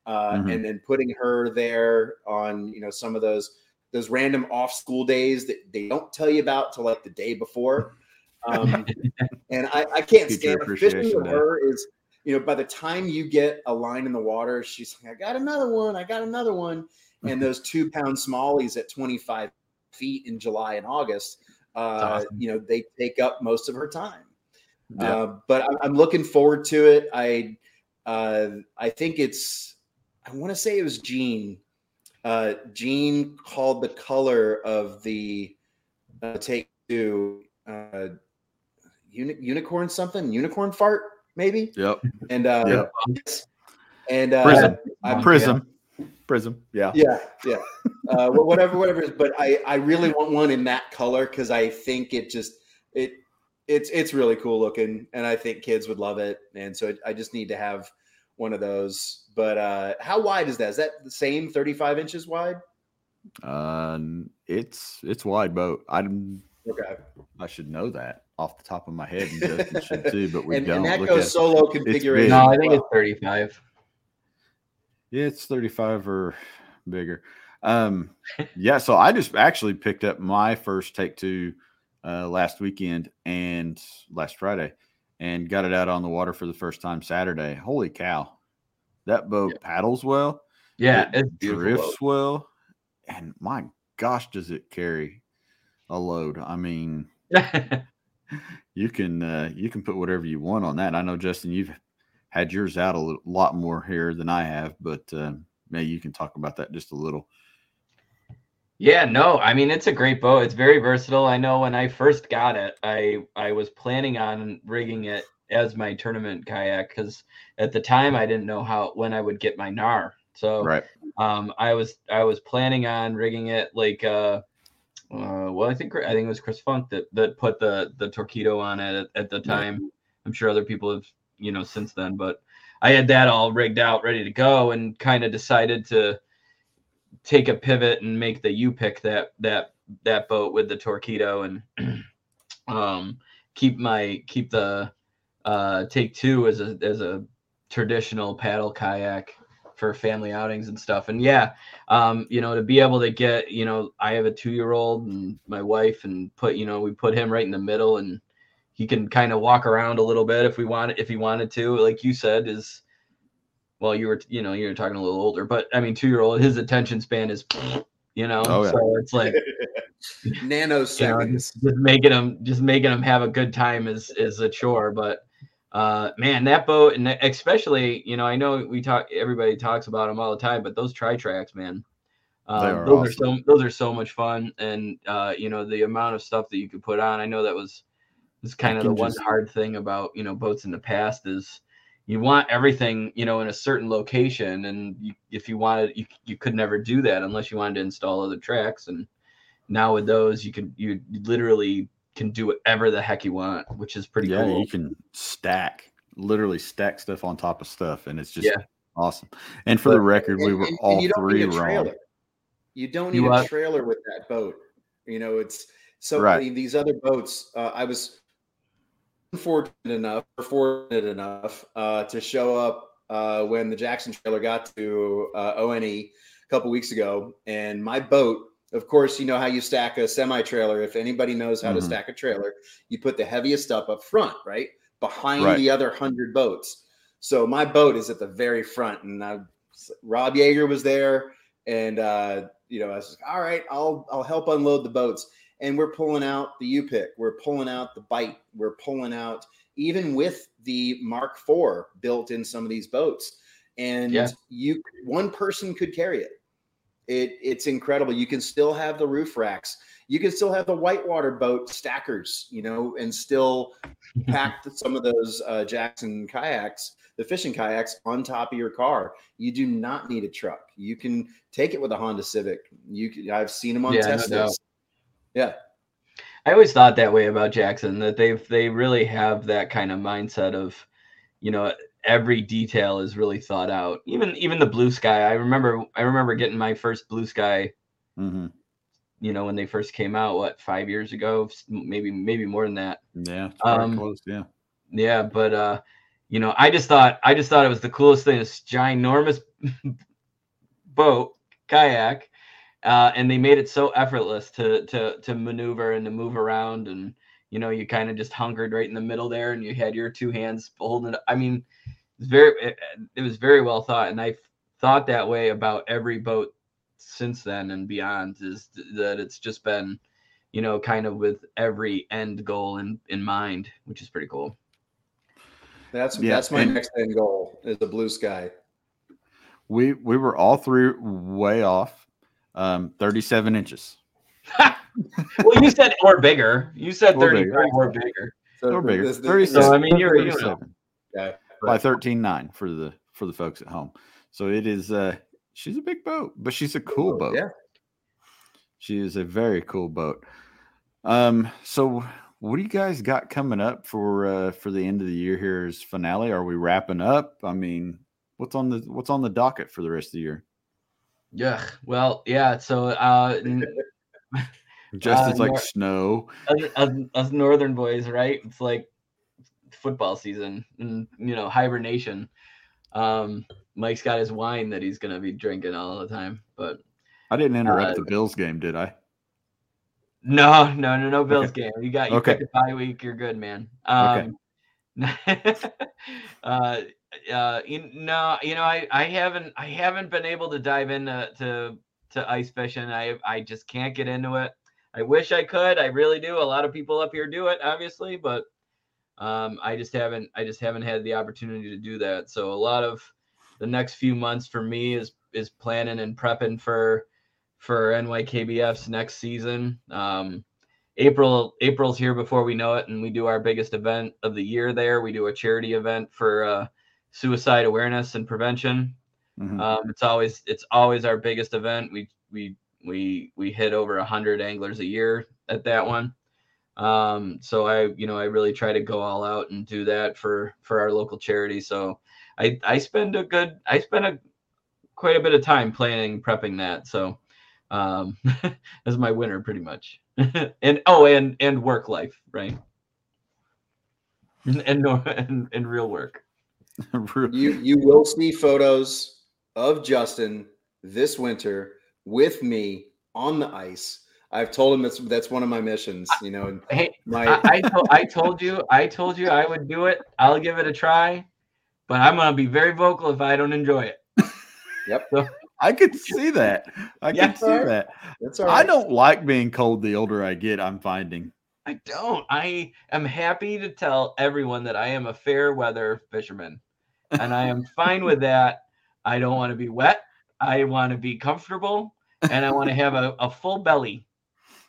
uh, Mhm. and then putting her there on you know some of those those random off school days that they don't tell you about till like the day before. Um, and I, I can't stand fishing with her is you know by the time you get a line in the water, she's like, I got another one, I got another one, and those two pound smallies at 25 feet in July and August, uh, awesome. you know, they take up most of her time. Yeah. Uh, but I'm, I'm looking forward to it. I uh, I think it's I want to say it was Gene. Uh, Gene called the color of the uh, take two uh, uni- unicorn something unicorn fart maybe Yep. and uh, Yep. and uh, Prism. I'm- Prism. Prism. Yeah. yeah, yeah. Uh, whatever, whatever. it is. But I, I really want one in that color because I think it just it it's it's really cool looking, and I think kids would love it. And so I just need to have one of those. But uh, how wide is that? Is that the same 35 inches wide? Uh, it's it's wide boat. I okay. I should know that off the top of my head, and Justin should too. But we and, don't. and that Look goes at- solo configuration. No, I think well. it's 35. Yeah, it's 35 or bigger. Um, yeah, so I just actually picked up my first take two uh, last weekend and last Friday and got it out on the water for the first time Saturday. Holy cow. That boat paddles well. Yeah, it drifts well. And my gosh, does it carry a load? I mean, you can uh, you can put whatever you want on that. I know Justin, you've had yours out a little, lot more here than I have, but uh, maybe you can talk about that just a little. Yeah, no, I mean it's a great boat. It's very versatile. I know when I first got it, I I was planning on rigging it as my tournament kayak because at the time I didn't know how when I would get my Knarr. So Right. um, I was I was planning on rigging it like uh, uh, well I think I think it was Chris Funk that that put the the torpedo on it at, at the time. I'm sure other people have you know since then, but I had that all rigged out, ready to go, and kind of decided to take a pivot and make the Yupik that that that boat with the torpedo and um keep my keep the uh take two as a as a traditional paddle kayak for family outings and stuff. And yeah um you know to be able to get you know i have a two year old and my wife and put you know we put him right in the middle and he can kind of walk around a little bit if we want if he wanted to like you said is well you were you know you're talking a little older but i mean two year old his attention span is you know Oh, yeah. so it's like Nanoseconds. just, just making them just making them have a good time is is a chore but uh man that boat and especially you know i know we talk everybody talks about them all the time but those tri tracks man um, are those are so those are so much fun and uh you know the amount of stuff that you could put on i know that was is kind of the one just- hard thing about you know boats in the past is you want everything you know in a certain location and you, if you wanted you, you could never do that unless you wanted to install other tracks and now with those you can you literally can do whatever the heck you want which is pretty yeah, cool you can stack, literally stack stuff on top of stuff, and it's just Yeah. awesome. And for the But- record, we were and- and all you don't three wrong. You don't You need a what? trailer with that boat. You know, it's so Right. these other boats. Uh, I was fortunate enough, or fortunate enough, uh, to show up uh, when the Jackson trailer got to uh, ONE a couple weeks ago, and my boat. Of course, you know how you stack a semi trailer. If anybody knows how to Mhm. stack a trailer, you put the heaviest stuff up front, right behind Right. the other hundred boats. So my boat is at the very front, and I, Rob Yeager was there, and uh, you know I was like, all right, I'll I'll help unload the boats, and we're pulling out the Yupik, we're pulling out the bite, we're pulling out even with the Mark IV built in some of these boats, and Yeah. you one person could carry it. It it's incredible. You can still have the roof racks. You can still have the whitewater boat stackers, you know, and still pack some of those uh, Jackson kayaks, the fishing kayaks, on top of your car. You do not need a truck. You can take it with a Honda Civic. You can, I've seen them on Yeah, no Teslas. doubt. Yeah, I always thought that way about Jackson that they've they really have that kind of mindset of, you know, every detail is really thought out. Even even the blue sky. I remember I remember getting my first blue sky, hmm you know, when they first came out, what, five years ago, maybe maybe more than that. Yeah, Um, close. Yeah, Yeah, but uh, you know, I just thought I just thought it was the coolest thing, this ginormous boat, kayak. Uh, and they made it so effortless to to to maneuver and to move around and you know you kind of just hunkered right in the middle there and you had your two hands holding it i mean it's very it, it was very well thought and i've thought that way about every boat since then and beyond is th- that it's just been you know kind of with every end goal in in mind which is pretty cool that's Yeah, that's my and- next end goal is the blue sky. we we were all three way off. Um, 37 inches. well you said or bigger you said Or 35 bigger. or bigger So Or bigger. this- this- 37. So, I mean, you're- you know. 37 Okay. by 13.9 for the for the folks at home. So it is. uh She's a big boat, but she's a cool boat. Yeah. She is a very cool boat. Um, so what do you guys got coming up for uh, for the end of the year here? Is finale? Are we wrapping up? I mean, what's on the what's on the docket for the rest of the year? Yeah. Well, yeah. So uh, Just Uh, as like nor- snow. us, us, us northern boys, right? It's like football season and you know hibernation. Um, Mike's got his wine that he's gonna be drinking all the time, but I didn't interrupt Uh, the Bills game, did I? no, no, no, no Bills game. You got you Okay. picked a bye week. You're good, man. Okay. Um, uh, uh, no, you know, I, I haven't, I haven't been able to dive into to, to ice fishing. I, I just can't get into it. I wish I could. I really do. A lot of people up here do it, obviously, but um, I just haven't, I just haven't had the opportunity to do that. So a lot of the next few months for me is is planning and prepping for for NYKBF's next season. Um, April April's here before we know it, and we do our biggest event of the year there. We do a charity event for uh, suicide awareness and prevention. Mhm. Um, it's always it's always our biggest event. We we we we hit over a hundred anglers a year at that one. Um, so I you know I really try to go all out and do that for for our local charity. So I I spend a good I spend a quite a bit of time planning prepping that. So um, that's my winter pretty much. and oh and and work life right. And and, and, and real work. You you will see photos of Justin this winter with me on the ice. I've told him that's that's one of my missions. You know, Hey, my I, I, to- I told you, I told you I would do it. I'll give it a try, but I'm gonna be very vocal if I don't enjoy it. Yep, I could see that. I Yeah. could see that. that's all I don't like being cold the older I get, I'm finding. I don't. I am happy to tell everyone that I am a fair weather fisherman, and I am fine with that. I don't want to be wet. I want to be comfortable, and I want to have a, a full belly.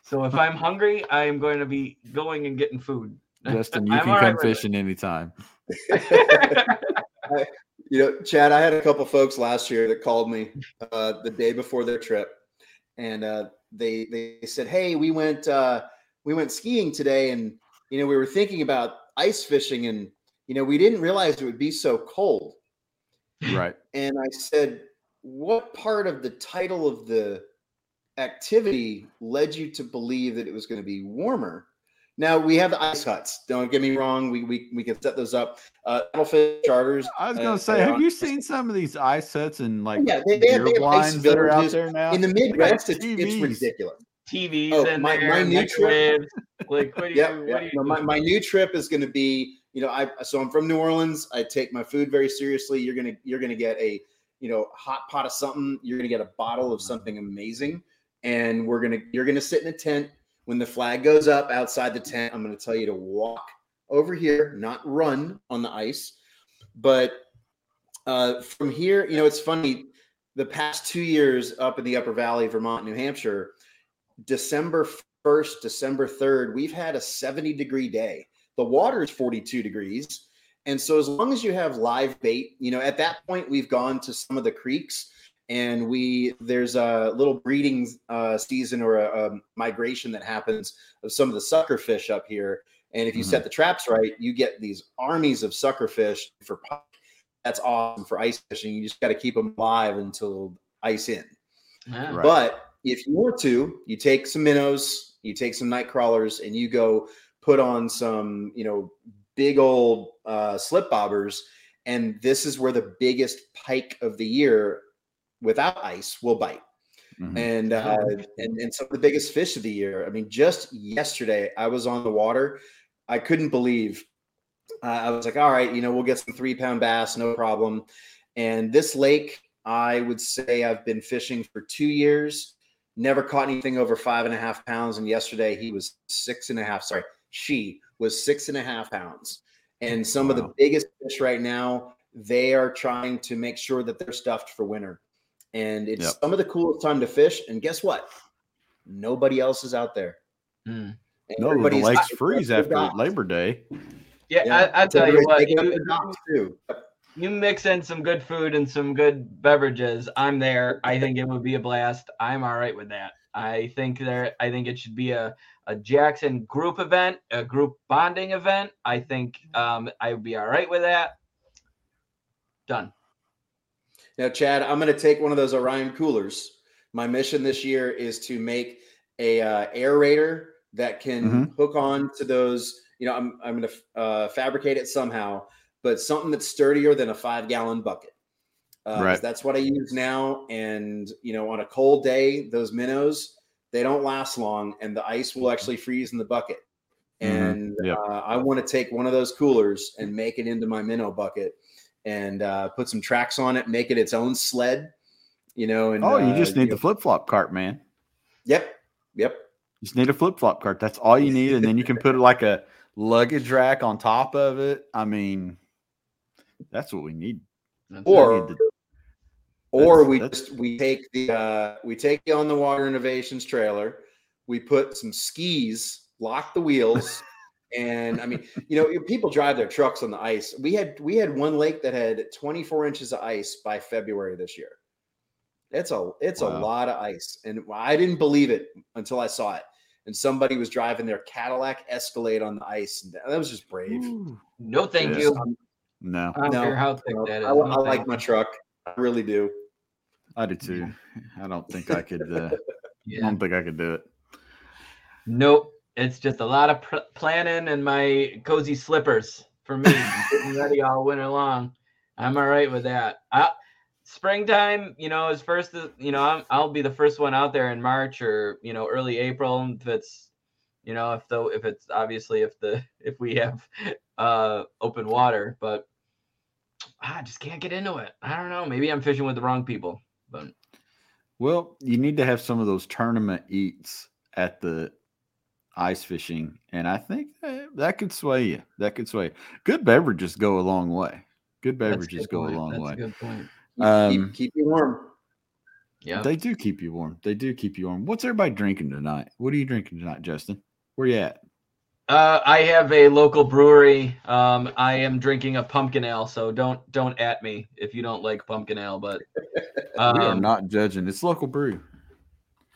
So if I'm hungry, I am going to be going and getting food. Justin, you I'm can come right it. fishing anytime. You know, Chad, I had a couple folks last year that called me uh, the day before their trip, and uh, they they said, "Hey, we went uh, we went skiing today, and you know we were thinking about ice fishing, and you know we didn't realize it would be so cold." Right. And I said, "What part of the title of the activity led you to believe that it was going to be warmer?" Now we have the ice huts. Don't get me wrong. We we, we can set those up. Uh, Paddlefish charters. I was uh, gonna say, have on- you seen some of these ice huts and like Yeah, they- they have- they have ice blinds that are out there now? in the Midwest? It's, it's ridiculous. TVs Oh, in my- there, my new trip- Like, what do you? Yeah, what yeah. do you No, my, my new trip is going to be, you know, I so I'm from New Orleans. I take my food very seriously. You're gonna you're gonna get a, you know, hot pot of something. You're gonna get a bottle of something amazing, and we're gonna you're gonna sit in a tent. When the flag goes up outside the tent, I'm gonna tell you to walk over here, not run on the ice. But uh, from here, you know, it's funny. The past two years up in the Upper Valley, Vermont, New Hampshire, December 1st, December 3rd, we've had a 70 degree day. The water is 42 degrees. And so, as long as you have live bait, you know, at that point, we've gone to some of the creeks and we there's a little breeding uh, season or a, a migration that happens of some of the sucker fish up here. And if you set the traps right, you get these armies of sucker fish for pike. That's awesome for ice fishing. You just got to keep them alive until ice in. Yeah. Right. But if you were to, you take some minnows, you take some night crawlers, and you go put on some, you know, big old uh, slip bobbers. And this is where the biggest pike of the year without ice will bite. Mhm. And, uh, and and some of the biggest fish of the year. I mean, just yesterday I was on the water. I couldn't believe. Uh, I was like, all right, you know, we'll get some three pound bass, no problem. And this lake, I would say I've been fishing for two years, never caught anything over five and a half pounds. And yesterday he was six and a half. Sorry, she was six and a half pounds. And some of the biggest fish right now, they are trying to make sure that they're stuffed for winter. And it's Yep. some of the coolest time to fish. And guess what? Nobody else is out there. Mm. And No, the lakes freeze after docks. Labor Day. Yeah, Yeah, I, I tell you what, taking up you, their docks, too. you mix in some good food and some good beverages. I'm there. I think it would be a blast. I'm all right with that. I think there. I think it should be a a Jackson group event, a group bonding event. I think um, I would be all right with that. Done. Now, Chad, I'm going to take one of those Orion coolers. My mission this year is to make a uh, aerator that can Mhm. hook on to those. You know, I'm I'm going to uh, fabricate it somehow, but something that's sturdier than a five gallon bucket. Uh, 'cause Right. That's what I use now, and you know, on a cold day, those minnows they don't last long, and the ice will actually freeze in the bucket. Mhm. And Yep. uh, I want to take one of those coolers and make it into my minnow bucket, and uh, put some tracks on it, make it its own sled. You know, and Oh, you uh, just need know- the flip flop cart, man. Yep. Yep. Just need a flip flop cart. That's all you need, and then you can put like a luggage rack on top of it. I mean, that's what we need. That's We Or- need the- Or That's- we that's- just we take the uh we take the on the water innovations trailer, we put some skis, lock the wheels, and I mean, you know, people drive their trucks on the ice. We had we had one lake that had 24 inches of ice by February this year. It's a it's a lot of ice, and I didn't believe it until I saw it. And somebody was driving their Cadillac Escalade on the ice, and that was just brave. no, thank Yes. you. no, I don't No, care how thick No, that is. I, No, I like thank my truck. I really do. I do too. I don't think I could. Uh, I don't think I could do it. Nope. It's just a lot of pr- planning and my cozy slippers for me, getting ready all winter long. I'm all right with that. I, springtime, you know, is first. You know, I'm, I'll be the first one out there in March or you know early April if it's, you know, if though if it's obviously if the if we have uh open water, but I just can't get into it. I don't know. Maybe I'm fishing with the wrong people, but Well, you need to have some of those tournament eats at the ice fishing, and I think that, that could sway you. That could sway. You. Good beverages go a long way. Good that's beverages good go point. a long That's way. a good point. Um, keep, keep you warm. Yeah. They do keep you warm. They do keep you warm. What's everybody drinking tonight? What are you drinking tonight, Justin? Where you at? Uh, I have a local brewery. Um, I am drinking a pumpkin ale, so don't don't at me if you don't like pumpkin ale. But we are um, not judging. It's local brew.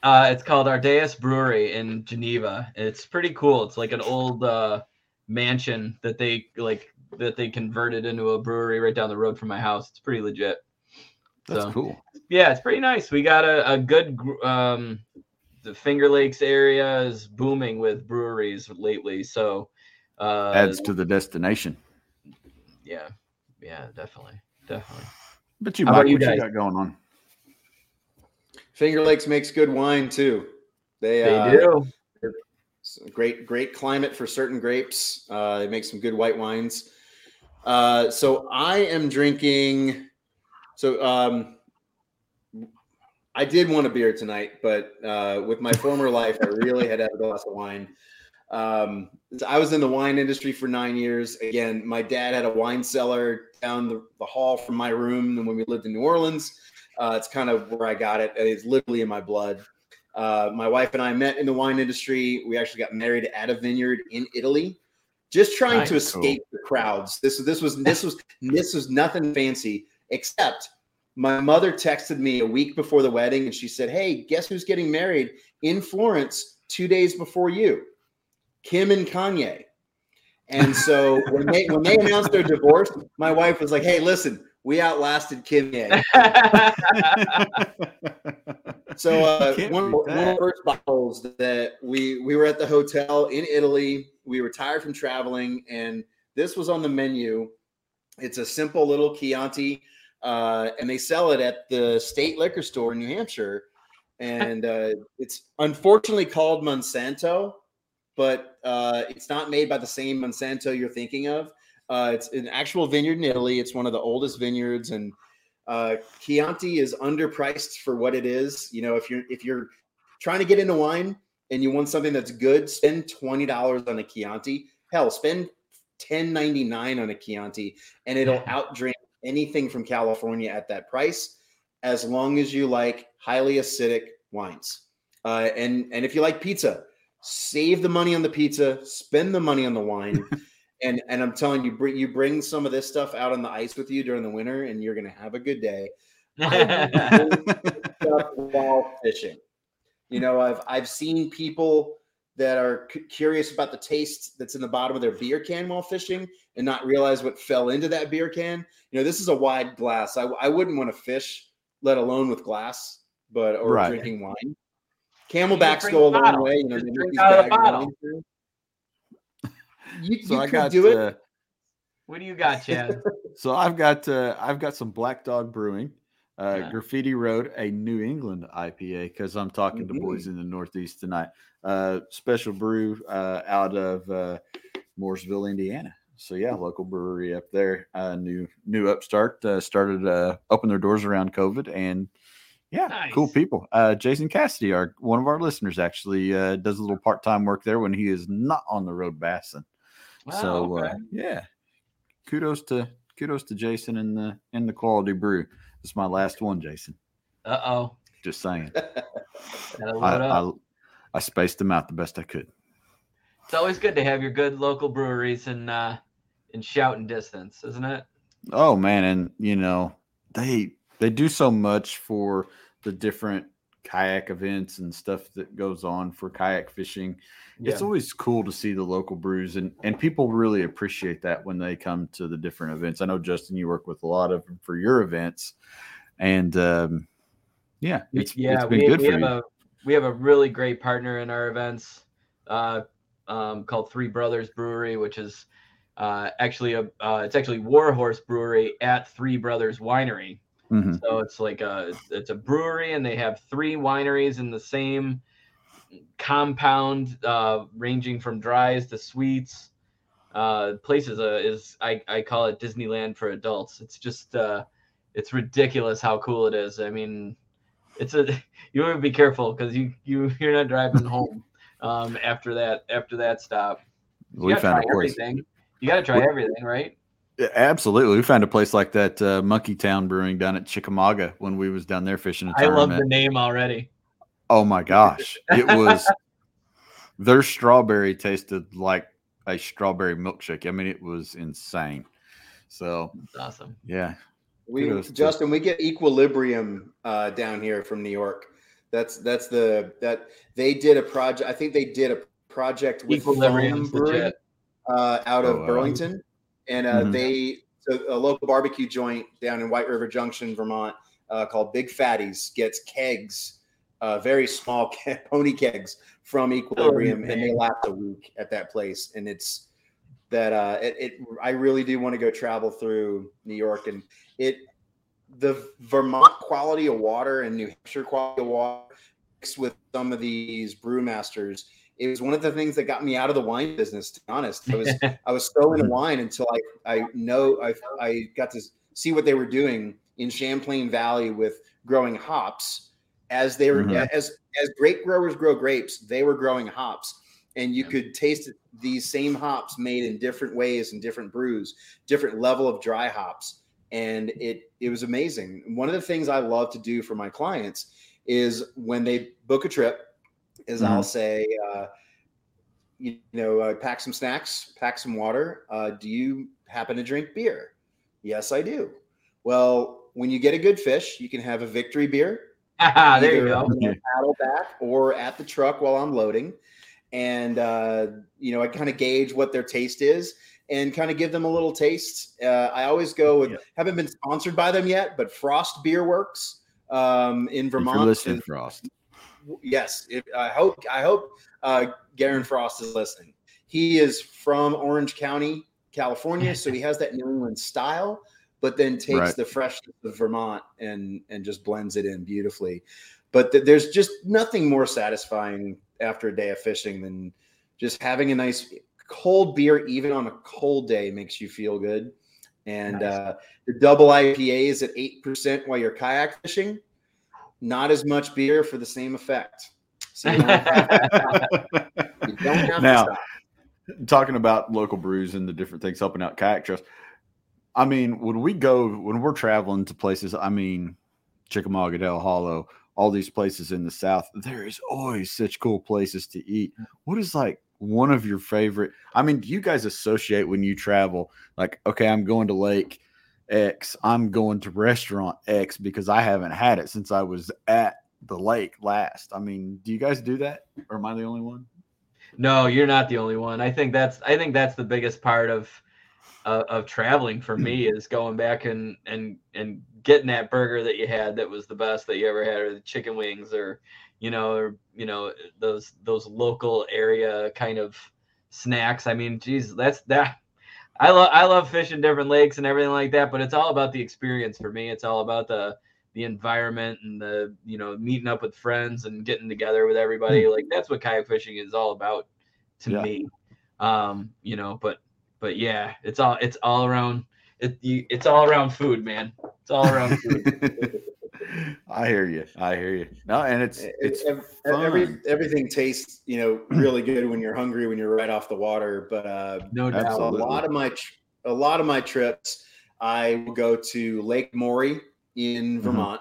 uh, it's called Ardeas Brewery in Geneva. It's pretty cool. It's like an old uh, mansion that they like that they converted into a brewery right down the road from my house. It's pretty legit. That's so- cool. Yeah, it's pretty nice. We got a, a good um the Finger Lakes area is booming with breweries lately. So uh Adds to the destination. yeah. Yeah, definitely. Definitely. But you, Mike, about you what you got going on? Finger Lakes makes good wine too. They, They uh, do. great great climate for certain grapes. Uh, they make some good white wines. Uh, so I am drinking. So um, I did want a beer tonight, but uh, with my former life, I really had to have a glass of wine. Um, I was in the wine industry for nine years. Again, my dad had a wine cellar down the, the hall from my room when we lived in New Orleans. Uh, it's kind of where I got it. It's literally in my blood. Uh, my wife and I met in the wine industry. We actually got married at a vineyard in Italy, just trying to Nice. escape the crowds. This this was this was this was nothing fancy except my mother texted me a week before the wedding and she said, "Hey, guess who's getting married in Florence two days before you? Kim and Kanye." And so when they when they announced their divorce, my wife was like, "Hey, listen, we outlasted Kimye." So uh, one, one of the first bottles that we we were at the hotel in Italy. We were tired from traveling, and this was on the menu. It's a simple little Chianti, uh, and they sell it at the state liquor store in New Hampshire. And uh, it's unfortunately called Monsanto, but uh, it's not made by the same Monsanto you're thinking of. Uh, it's an actual vineyard in Italy. It's one of the oldest vineyards, and uh, Chianti is underpriced for what it is. You know, if you're if you're trying to get into wine and you want something that's good, spend twenty dollars on a Chianti. Hell, spend ten ninety nine on a Chianti, and it'll outdrink anything from California at that price. As long as you like highly acidic wines, uh, and and if you like pizza, save the money on the pizza, spend the money on the wine. And and I'm telling you, bring you bring some of this stuff out on the ice with you during the winter, and you're gonna have a good day while fishing. You know, I've I've seen people that are c- curious about the taste that's in the bottom of their beer can while fishing and not realize what fell into that beer can. You know, this is a wide glass. I, I wouldn't want to fish, let alone with glass, but or Right. drinking wine. CamelBaks drink go a long bottle. way. You know, Just drink out of the bottle. You, so you I could got do it. uh, what do you got, Chad? So I've got uh, I've got some Black Dog Brewing, uh, Yeah. Graffiti Road, a New England IPA because I'm talking to Mhm. boys in the Northeast tonight. Uh, special brew uh, out of uh, Mooresville, Indiana. So yeah, local brewery up there. Uh, new new upstart uh, started uh, open their doors around COVID and. Yeah, cool people. Uh, Jason Cassidy, our one of our listeners, actually uh, does a little part time work there when he is not on the road bassing. so okay. uh, yeah, kudos to kudos to Jason and the and the quality brew. This is my last one, Jason. Uh oh. Just saying. I. I I spaced them out the best I could. It's always good to have your good local breweries in uh in shouting distance, isn't it? Oh man, and you know they they do so much for the different kayak events and stuff that goes on for kayak fishing. It's always cool to see the local brews and and people really appreciate that when they come to the different events. I know Justin, you work with a lot of them for your events, and um, yeah, it's yeah, it's been we, good we for have you. a we have a really great partner in our events, uh, um, called Three Brothers Brewery, which is uh, actually a uh, it's actually Warhorse Brewery at Three Brothers Winery. Mhm. So it's like a it's a brewery, and they have three wineries in the same compound, uh, ranging from dries to sweets. Uh, place is is I, I call it Disneyland for adults. It's just uh, it's ridiculous how cool it is. I mean, it's a you want to be careful because you you you're not driving home um, after that after that stop. You We found try a everything. You got to try We- everything, right? Yeah, Absolutely, we found a place like that uh, Monkey Town Brewing down at Chickamauga when we was down there fishing. A I love the name already. Oh my gosh. It was their strawberry tasted like a strawberry milkshake. I mean, it was insane. So It's awesome. yeah. We Kudos to- Justin, we get Equilibrium uh, down here from New York. That's that's the that they did a project. I think they did a project with Equilibrium's Foam Brewing uh, out of Oh, wow. Burlington, and uh, Mhm. they so a local barbecue joint down in White River Junction, Vermont, uh, called Big Fatties gets kegs, uh, very small ke- pony kegs from Equilibrium, and they last a week at that place, and it's that uh, it, it. I really do want to go travel through New York, and it the Vermont quality of water and New Hampshire quality of water mixed with some of these brewmasters. It was one of the things that got me out of the wine business. To be honest, I was I was so into wine until I I know I I got to see what they were doing in Champlain Valley with growing hops as they were Mhm. as as grape growers grow grapes, they were growing hops, and you Yeah. could taste these same hops made in different ways and different brews, different level of dry hops, and it it was amazing. One of the things I love to do for my clients is when they book a trip, is I'll say. Uh, you know, uh, pack some snacks, pack some water. Uh, do you happen to drink beer? Yes, I do. Well, when you get a good fish, you can have a victory beer. Ah, there you go. paddle back or at the truck while I'm loading. And, uh, you know, I kind of gauge what their taste is and kind of give them a little taste. Uh, I always go with, Yeah. haven't been sponsored by them yet, but Frost Beer Works um, in If Vermont. listening, is- Frost. Yes if, i hope i hope uh garen frost is listening he is from orange county california so he has that new england style but then takes Right. the freshness of vermont and and just blends it in beautifully but th- there's just nothing more satisfying after a day of fishing than just having a nice cold beer even on a cold day makes you feel good and Nice. uh the double ipa is at 8% while you're kayak fishing not as much beer for the same effect. So you don't have to stop. You don't have Now- to talking about local brews and the different things helping out kayak trails. I mean, when we go when we're traveling to places, I mean, Chickamauga, Dale Hollow, all these places in the South, there is always such cool places to eat. What is like one of your favorite? I mean, do you guys associate when you travel? Like, okay, I'm going to Lake X. I'm going to restaurant X because I haven't had it since I was at the lake last. I mean, do you guys do that, or am I the only one? No, you're not the only one. I think that's I think that's the biggest part of uh, of traveling for me is going back and and and getting that burger that you had that was the best that you ever had, or the chicken wings, or you know, or you know those those local area kind of snacks. I mean, geez, that's that. I love I love fishing different lakes and everything like that, but it's all about the experience for me. It's all about the the environment and the you know meeting up with friends and getting together with everybody. Like that's what kayak fishing is all about to Yeah. me. Um, you know, but but yeah, it's all it's all around it. You, it's all around food, man. It's all around food. I hear you. I hear you. No, and it's it's every, fun. everything tastes you know really good when you're hungry when you're right off the water but uh No doubt. Absolutely. a lot of my a lot of my trips i will go to lake Morey in vermont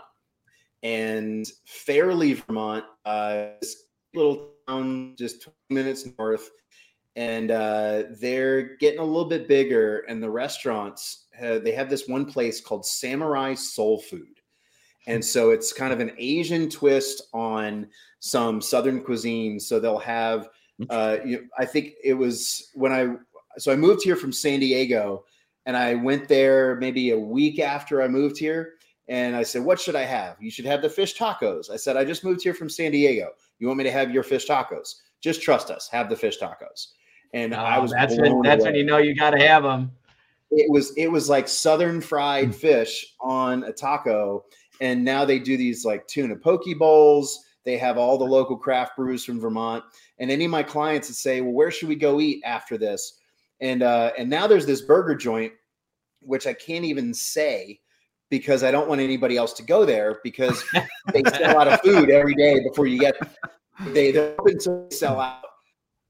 and Fairlee vermont uh this little town just 20 minutes north and uh, they're getting a little bit bigger and the restaurants uh, they have this one place called samurai soul food and so it's kind of an asian twist on some southern cuisine. So they'll have uh, you, i think it was when i so i moved here from san diego and i went there maybe a week after i moved here. And i said what should i have? You should have the fish tacos. I said i just moved here from san diego. You want me to have your fish tacos? Just trust us. Have the fish tacos. And i Oh, was that's when that's when you know you got to have them. it was it was like southern Hmm. fried fish on a taco and now they do these like tuna poke bowls they have all the local craft brews from vermont. And any of my clients that say well where should we go eat after this? And uh and now there's this burger joint which i can't even say because i don't want anybody else to go there because they sell out of food every day before you get they they're open to sell out.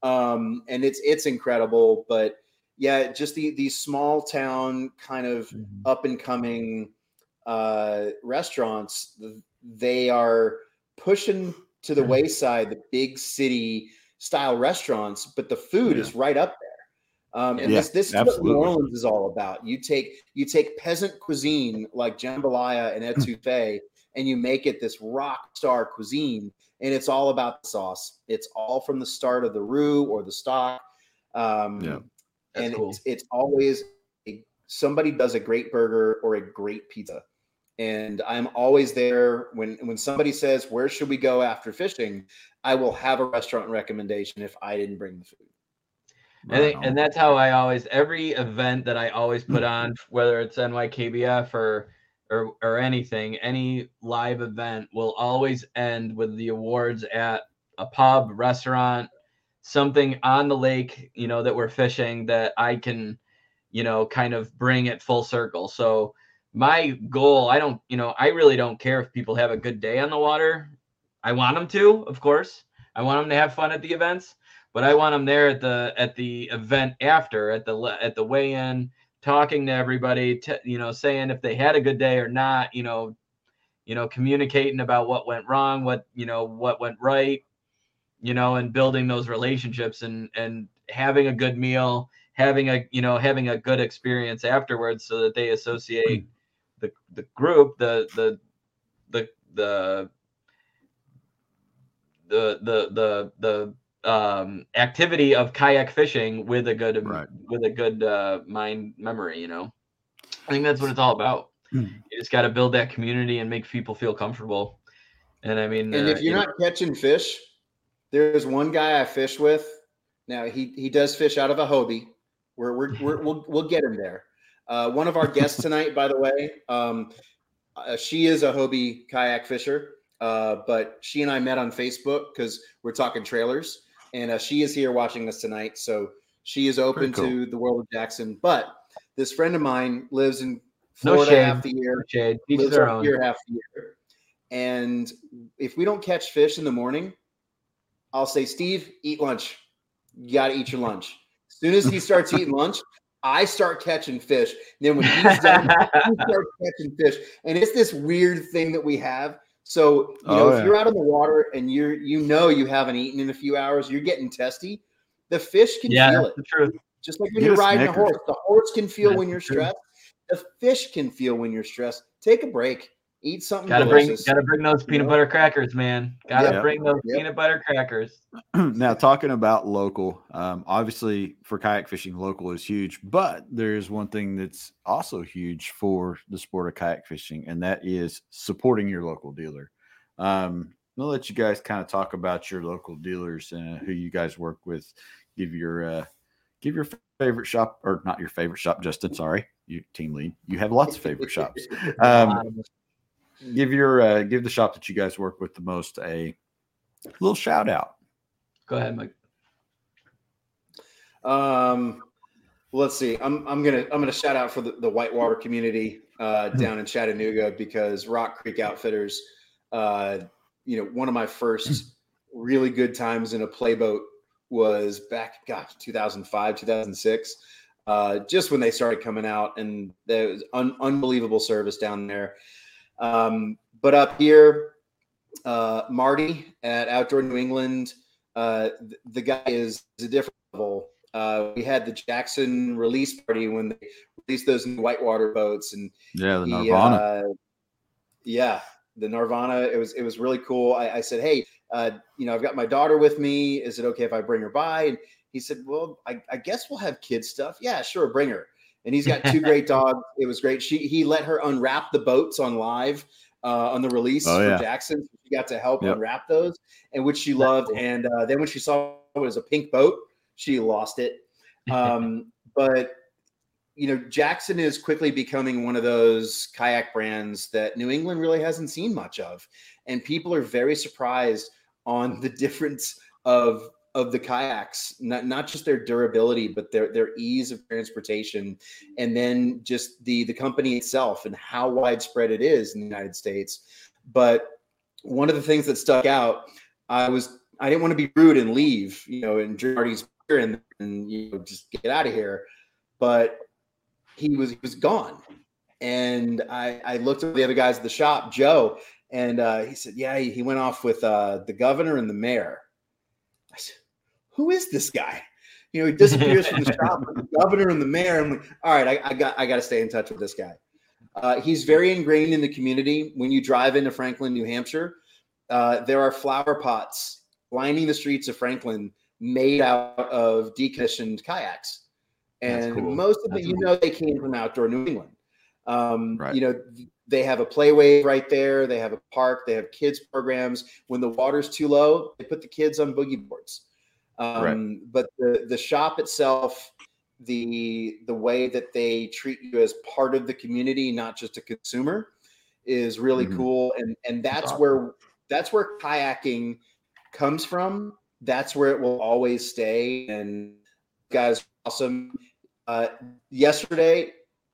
Um and it's it's incredible. But yeah just the these small town kind of up and coming uh restaurants they are pushing to the wayside the big city style restaurants but the food is right up there. Um and Yeah, this this is absolutely. what new orleans is all about. You take you take peasant cuisine like jambalaya and etouffee and you make it this rock star cuisine and it's all about the sauce. It's all from the start of the roux or the stock. Um Yeah. And cool. it's, it's always a, somebody does a great burger or a great pizza and i'm always there when when somebody says where should we go after fishing? I will have a restaurant recommendation if i didn't bring the food. I think, and that's how I always every event that I always put hmm. on, whether it's NYKBF or or or anything, any live event will always end with the awards at a pub, restaurant, something on the lake, you know, that we're fishing that I can, you know, kind of bring it full circle. So my goal, I don't, you know, I really don't care if people have a good day on the water. I want them to, of course. I want them to have fun at the events but I want them there at the at the event after at the at the weigh-in, talking to everybody, t- you know, saying if they had a good day or not, you know, you know, communicating about what went wrong, what you know, what went right, you know, and building those relationships and and having a good meal, having a you know having a good experience afterwards, so that they associate the the group, the the the the the the the, the um, activity of kayak fishing with a good um, right. with a good uh, mind memory. You know, I think that's what it's all about. Mm. You just got to build that community and make people feel comfortable. And I mean, and uh, if you're you not know, catching fish, there's one guy I fish with. Now he he does fish out of a Hobie. We're, we're, we're we'll we'll get him there uh, one of our guests tonight by the way um, uh, she is a hobie kayak fisher uh, but she and i met on facebook because we're talking trailers and uh, she is here watching us tonight so she is open Very to the world of jackson but this friend of mine lives in No florida shade. half the year shade each lives up here half the year. And if we don't catch fish in the morning, I'll say, Steve, eat lunch. You got to eat your lunch. As soon as he starts eating lunch, I start catching fish. then when he's done, he starts catching fish. And it's this weird thing that we have. So, you oh, know, Oh, if you're out on the water and you're, you know, you haven't eaten in a few hours, you're getting testy. The fish can yeah, feel it. the truth. Just like when Get you're a riding a horse, the horse can feel That's when you're stressed. The fish can feel when you're stressed. Take a break. Eat something Gotta bring, gotta bring those peanut know? butter crackers, man. Gotta Yeah. bring those Yep. peanut butter crackers. now talking about local um, obviously for kayak fishing local is huge but there's one thing that's also huge for the sport of kayak fishing and that is supporting your local dealer um, i'll let you guys kind of talk about your local dealers and who you guys work with give your uh, give your favorite shop or not your favorite shop justin sorry you team lead you have lots of favorite shops um, Um, give your uh, give the shop that you guys work with the most a little shout out go ahead, Mike. Um, let's see. I'm I'm gonna I'm gonna shout out for the, the whitewater community uh, down in Chattanooga because Rock Creek Outfitters, uh, you know, one of my first really good times in a playboat was back, gosh, 2005, 2006. Uh, just when they started coming out, and there was un- unbelievable service down there. Um, but up here, uh, Marty at Outdoor New England, uh, th- the guy is, is a different level. Uh, we had the Jackson release party when they released those new whitewater boats, and yeah the he, nirvana uh, yeah, the Nirvana. It was it was really cool. I, I said, hey, uh, you know, I've got my daughter with me. Is it okay if I bring her by? And he said, well, I, I guess we'll have kids stuff. Yeah, sure, bring her. And he's got two great dogs. It was great. She he let her unwrap the boats on live uh, on the release Oh, for yeah. Jackson. She got to help Yep. unwrap those, and which she loved. And uh, then when she saw it was a pink boat, she lost it. Um, but you know, Jackson is quickly becoming one of those kayak brands that New England really hasn't seen much of, and people are very surprised on the difference of of the kayaks, not not just their durability, but their their ease of transportation, and then just the the company itself and how widespread it is in the United States. But one of the things that stuck out, I was I didn't want to be rude and leave, you know, and drink Marty's beer and, and you know just get out of here, but he was he was gone, and I I looked at the other guys at the shop, Joe, and uh, he said, yeah, he, he went off with uh, the governor and the mayor. Who is this guy? You know, he disappears from the shop. with The governor and the mayor. I'm like, all right, I, I got I got to stay in touch with this guy. Uh, he's very ingrained in the community. When you drive into Franklin, New Hampshire, uh, there are flower pots lining the streets of Franklin made out of decommissioned kayaks. And cool. most of them, you know, they came from outdoor New England. Um, Right. You know, they have a playway right there. They have a park. They have kids programs. When the water's too low, they put the kids on boogie boards. Um, But the the shop itself, the the way that they treat you as part of the community, not just a consumer, is really Mhm. cool. And and that's awesome. where that's where kayaking comes from. That's where it will always stay. And guys, awesome. Uh, yesterday,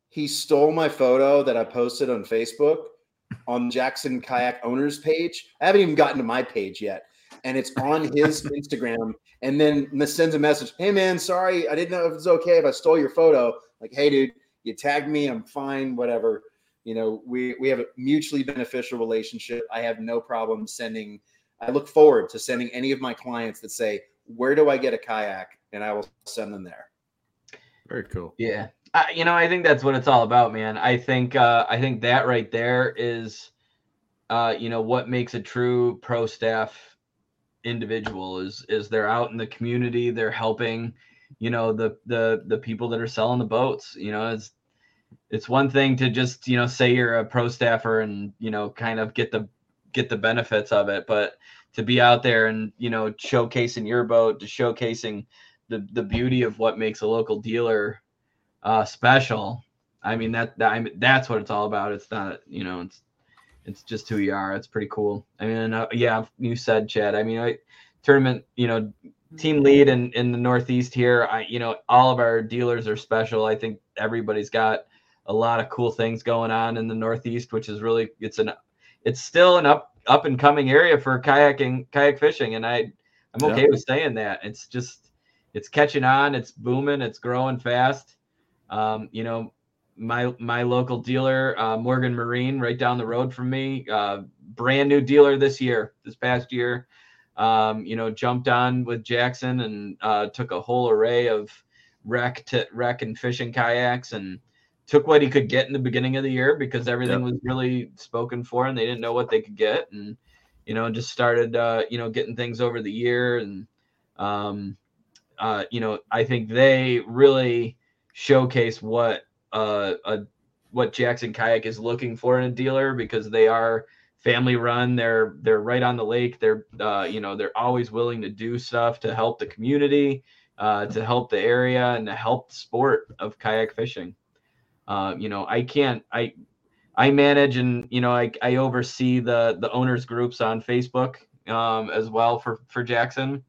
he stole my photo that I posted on Facebook on Jackson Kayak Owners page. I haven't even gotten to my page yet, and it's on his Instagram. And then m- sends a message, "Hey man, sorry, I didn't know if it's okay if I stole your photo." Like, hey dude, you tagged me, I'm fine, whatever. You know, we we have a mutually beneficial relationship. I have no problem sending. I look forward to sending any of my clients that say, "Where do I get a kayak?" and I will send them there. very cool Yeah. Uh, you know, I think that's what it's all about, man. I think uh, I think that right there is, uh, you know, what makes a true pro staff individual is is they're out in the community, they're helping, you know, the the the people that are selling the boats. You know, it's it's one thing to just you know say you're a pro staffer and you know kind of get the get the benefits of it, but to be out there and you know showcasing your boat, to showcasing the the beauty of what makes a local dealer uh special i mean that, that I mean, that's what it's all about it's not you know it's it's just who you are. It's pretty cool. I mean uh, yeah you said chad i mean I, tournament you know team lead in in the northeast here i you know all of our dealers are special. I think everybody's got a lot of cool things going on in the northeast which is really it's an it's still an up up and coming area for kayaking kayak fishing and i i'm Yeah. okay with saying that. It's just it's catching on it's booming it's growing fast. Um, you know, my my local dealer, uh, Morgan Marine, right down the road from me, uh, brand new dealer this year, this past year. um, you know, jumped on with Jackson and uh, took a whole array of rec to rec and fishing kayaks and took what he could get in the beginning of the year because everything yep. was really spoken for and they didn't know what they could get and you know just started uh, you know getting things over the year and um, uh, you know I think they really showcase what uh, a what Jackson Kayak is looking for in a dealer because they are family run. They're they're right on the lake. They're uh, you know they're always willing to do stuff to help the community, uh, to help the area, and to help the sport of kayak fishing. Uh, you know I can't I I manage and you know I, I oversee the the owners groups on Facebook um, as well for for Jackson,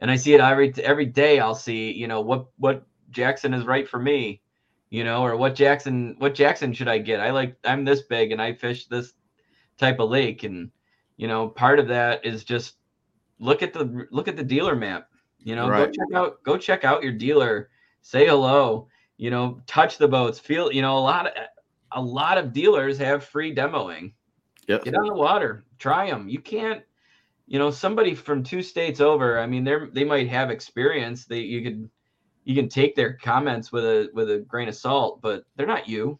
and I see it every every day. I'll see you know what what Jackson is right for me you know, or what Jackson what Jackson should I get? I like I'm this big and I fish this type of lake and you know, part of that is just look at the look at the dealer map. You know, right. go check out go check out your dealer, say hello, you know, touch the boats, feel, you know, a lot of a lot of dealers have free demoing. Yep. Get on the water, try them. You can't, you know, somebody from two states over. I mean, they're they might have experience. that you could you can take their comments with a with a grain of salt, but they're not you.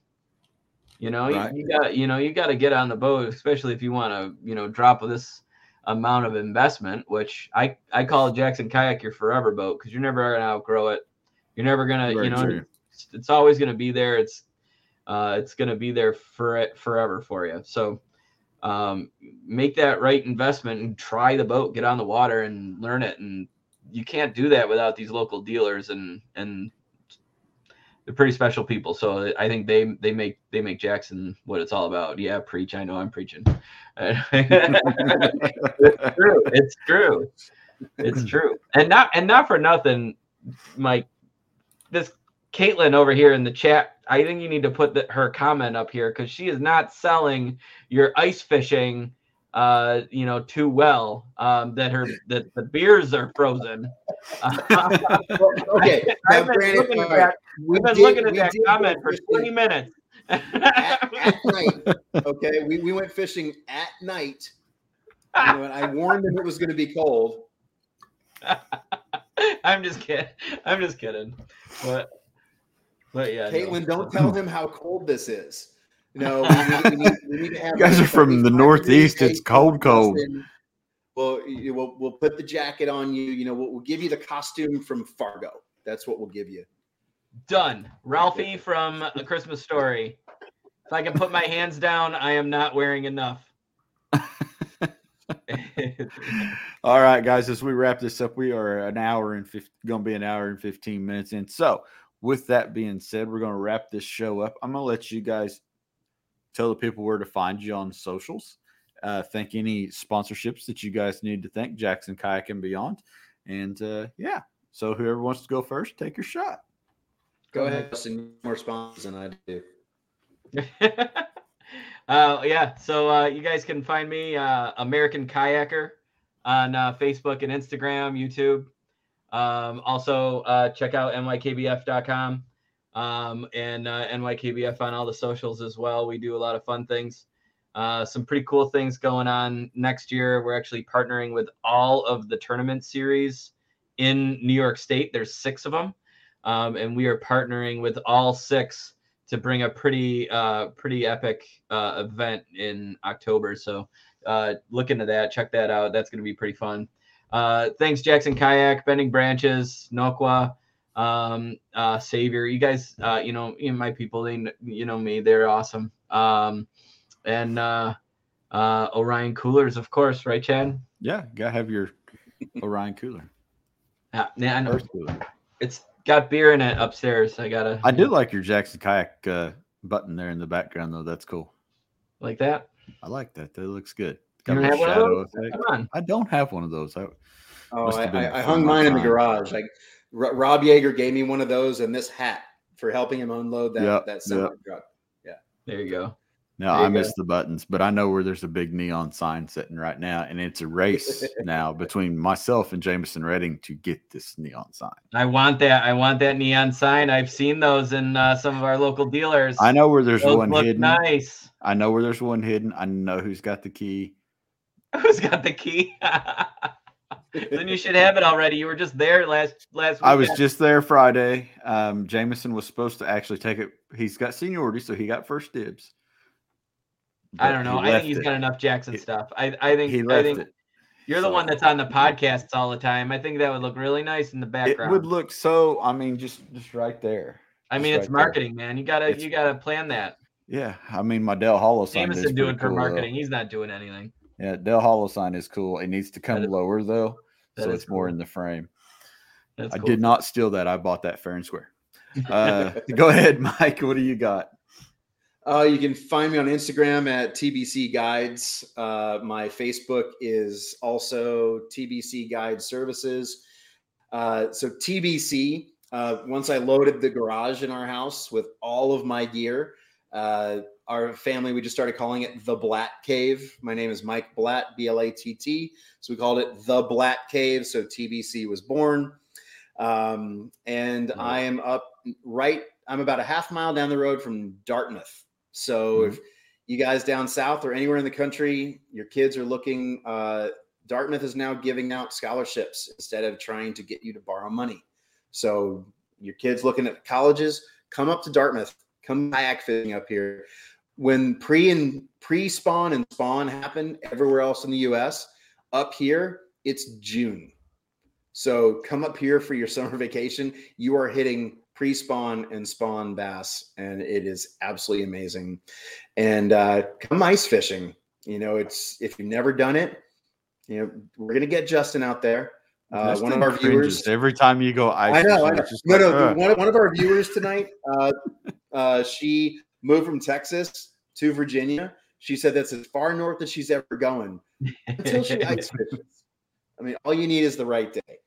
You know, right. you, you got you know you got to get on the boat, especially if you want to you know drop this amount of investment, which I I call Jackson Kayak your forever boat because you're never gonna outgrow it. You're never gonna Very you know it's, it's, always gonna be there. It's uh, it's gonna be there for it forever for you. So um, make that right investment and try the boat, get on the water and learn it and you can't do that without these local dealers and and they're pretty special people. So I think they they make they make Jackson what it's all about. Yeah, preach. I know I'm preaching. it's true. It's true. It's true. And not and not for nothing, Mike. This Caitlin over here in the chat. I think you need to put the, her comment up here because she is not selling your ice fishing uh, you know, too well. Um, that her that the beers are frozen. okay, I've been looking at that, been did, looking at that comment for 20 minutes. at, at, night, okay, we, we went fishing at night. You know, and I warned them it was going to be cold. I'm just kidding. I'm just kidding. But but yeah. Caitlin, no. don't tell him how cold this is. No, we need, we need, we need to have. You guys are from the Northeast. It's cold, cold. Well, we'll we'll put the jacket on you. You know, we'll, we'll give you the costume from Fargo. That's what we'll give you. Done. Ralphie from A Christmas Story. If I can put my hands down, I am not wearing enough. All right, guys, as we wrap this up, we are an hour and 50, going to be an hour and 15 minutes in. So, with that being said, we're going to wrap this show up. I'm going to let you guys tell the people where to find you on socials. Uh, thank any sponsorships that you guys need to thank Jackson Kayak and Beyond. And uh, yeah, so whoever wants to go first, take your shot. Go ahead. More sponsors than I do. uh, yeah, so uh, you guys can find me uh, American Kayaker on uh, Facebook and Instagram, YouTube. Um, also, uh, check out nykbf.com um, and uh, NYKBF on all the socials as well. We do a lot of fun things. Uh, some pretty cool things going on next year. We're actually partnering with all of the tournament series in New York State. There's six of them, um, and we are partnering with all six to bring a pretty uh, pretty epic uh, event in October. So uh, look into that. Check that out. That's going to be pretty fun. Uh, thanks, Jackson Kayak, Bending Branches, Nocqua um, uh, Savior. You guys, uh, you know, you know, my people, they, you know me, they're awesome. Um, and uh, uh, Orion coolers, of course, right, Chad? Yeah, gotta have your Orion cooler. Yeah, yeah, I know. Cooler. It's got beer in it upstairs. I gotta. I did like your Jackson kayak uh, button there in the background, though. That's cool. Like that. I like that. That looks good. Got you don't have one of those? Come on. I don't have one of those. I, oh, I, I, I hung mine in the garage. Like R- Rob Yeager gave me one of those and this hat for helping him unload that yep, that semi yep. truck. Yeah, there you go. No, I missed the buttons, but I know where there's a big neon sign sitting right now, and it's a race now between myself and Jameson Redding to get this neon sign. I want that. I want that neon sign. I've seen those in uh, some of our local dealers. I know where there's those one hidden. Nice. I know where there's one hidden. I know who's got the key. Who's got the key? then you should have it already. You were just there last last. I was just there Friday. Um, Jameson was supposed to actually take it. He's got seniority, so he got first dibs. I don't know. I think he's it. got enough Jackson He- stuff. I I think He I left think it. you're the So- one that's on the podcasts all the time. I think that would look really nice in the background. It would look so. I mean, just just right there. I mean, just it's right there. marketing, man. You gotta It's- you gotta plan that. Yeah, I mean, my Dale Hollow Jameson doing pretty for cool, though. marketing. He's not doing anything. Yeah, Dale Hollow sign is cool. It needs to come is- lower though, so is it's more in the frame. That's I cool. did not steal that. I bought that fair and square. Uh, go ahead, Mike. What do you got? Uh, you can find me on Instagram at TBC Guides. Uh, my Facebook is also TBC Guide Services. Uh, so TBC. Uh, once I loaded the garage in our house with all of my gear, uh, our family we just started calling it the Blatt Cave. My name is Mike Blatt, B L A T T. So we called it the Blatt Cave. So TBC was born. Um, and Nice. I am up right. I'm about a half mile down the road from Dartmouth. So Mhm. if you guys down south or anywhere in the country, your kids are looking, uh, Dartmouth is now giving out scholarships instead of trying to get you to borrow money. So your kids looking at colleges, come up to Dartmouth, come kayak fishing up here. When pre and pre spawn and spawn happen everywhere else in the US, up here it's June. So come up here for your summer vacation. You are hitting pre-spawn and spawn bass, and it is absolutely amazing. And uh, come ice fishing. You know, it's if you've never done it, you know, we're gonna get Justin out there. Uh, one of our viewers. every time you go ice I know. I know. No, no. "Ugh." One, one of our viewers tonight, uh, uh, she moved from Texas to Virginia. She said that's as far north as she's ever going until she ice fishes. I mean, all you need is the right day.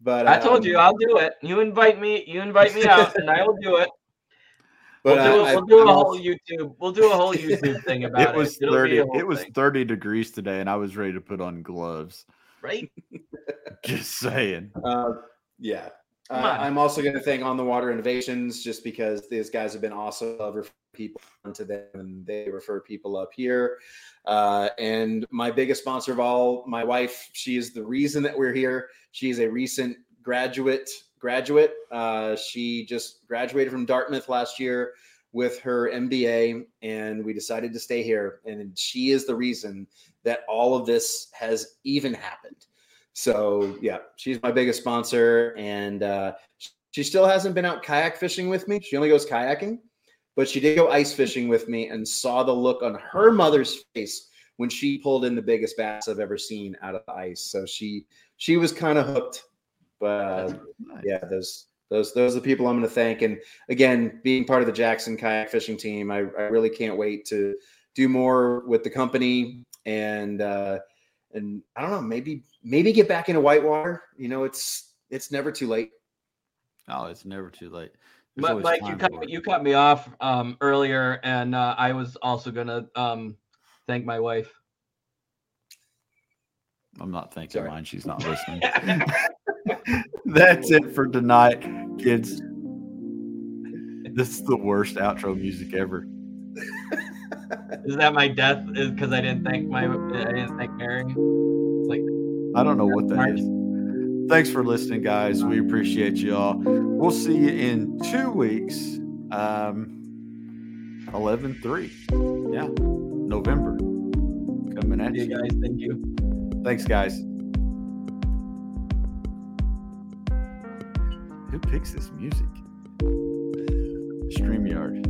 But I told you um, I'll do it. You invite me. You invite me out, and I will do it. But we'll do, uh, it, I- we'll do I'm a also- whole YouTube. We'll do a whole YouTube thing about it. it was It'll 30 it was thing, 30 degrees today and i was ready to put on gloves right. just saying Uh, yeah. Uh. I'm also going to thank On the Water Innovations just because these guys have been awesome. I've referred people onto them and they refer people up here. Uh, and my biggest sponsor of all, my wife, she is the reason that we're here. She is a recent graduate. Graduate. Uh, she just graduated from Dartmouth last year with her MBA, and we decided to stay here. And she is the reason that all of this has even happened. So yeah, she's my biggest sponsor, and uh, she still hasn't been out kayak fishing with me. She only goes kayaking, but she did go ice fishing with me and saw the look on her mother's face when she pulled in the biggest bass I've ever seen out of the ice. So she she was kind of hooked. But uh, Nice. yeah, those those those are the people I'm going to thank. And again, being part of the Jackson kayak fishing team, I, I really can't wait to do more with the company and uh, and I don't know, maybe maybe get back into whitewater. You know, it's it's never too late. oh it's never too late There's But always Mike, you cut me, you cut me off um, earlier, and uh, I was also gonna um, thank my wife. i'm not thanking Sorry. mine she's not listening that's it for tonight kids this is the worst outro music ever Is that my death? Is because I didn't thank my I didn't thank Mary. I don't know what that is. Thanks for listening guys we appreciate you all we'll see you in two weeks um 11 3 yeah november coming at you you guys, thank you. Thanks, guys. Who picks this music? StreamYard.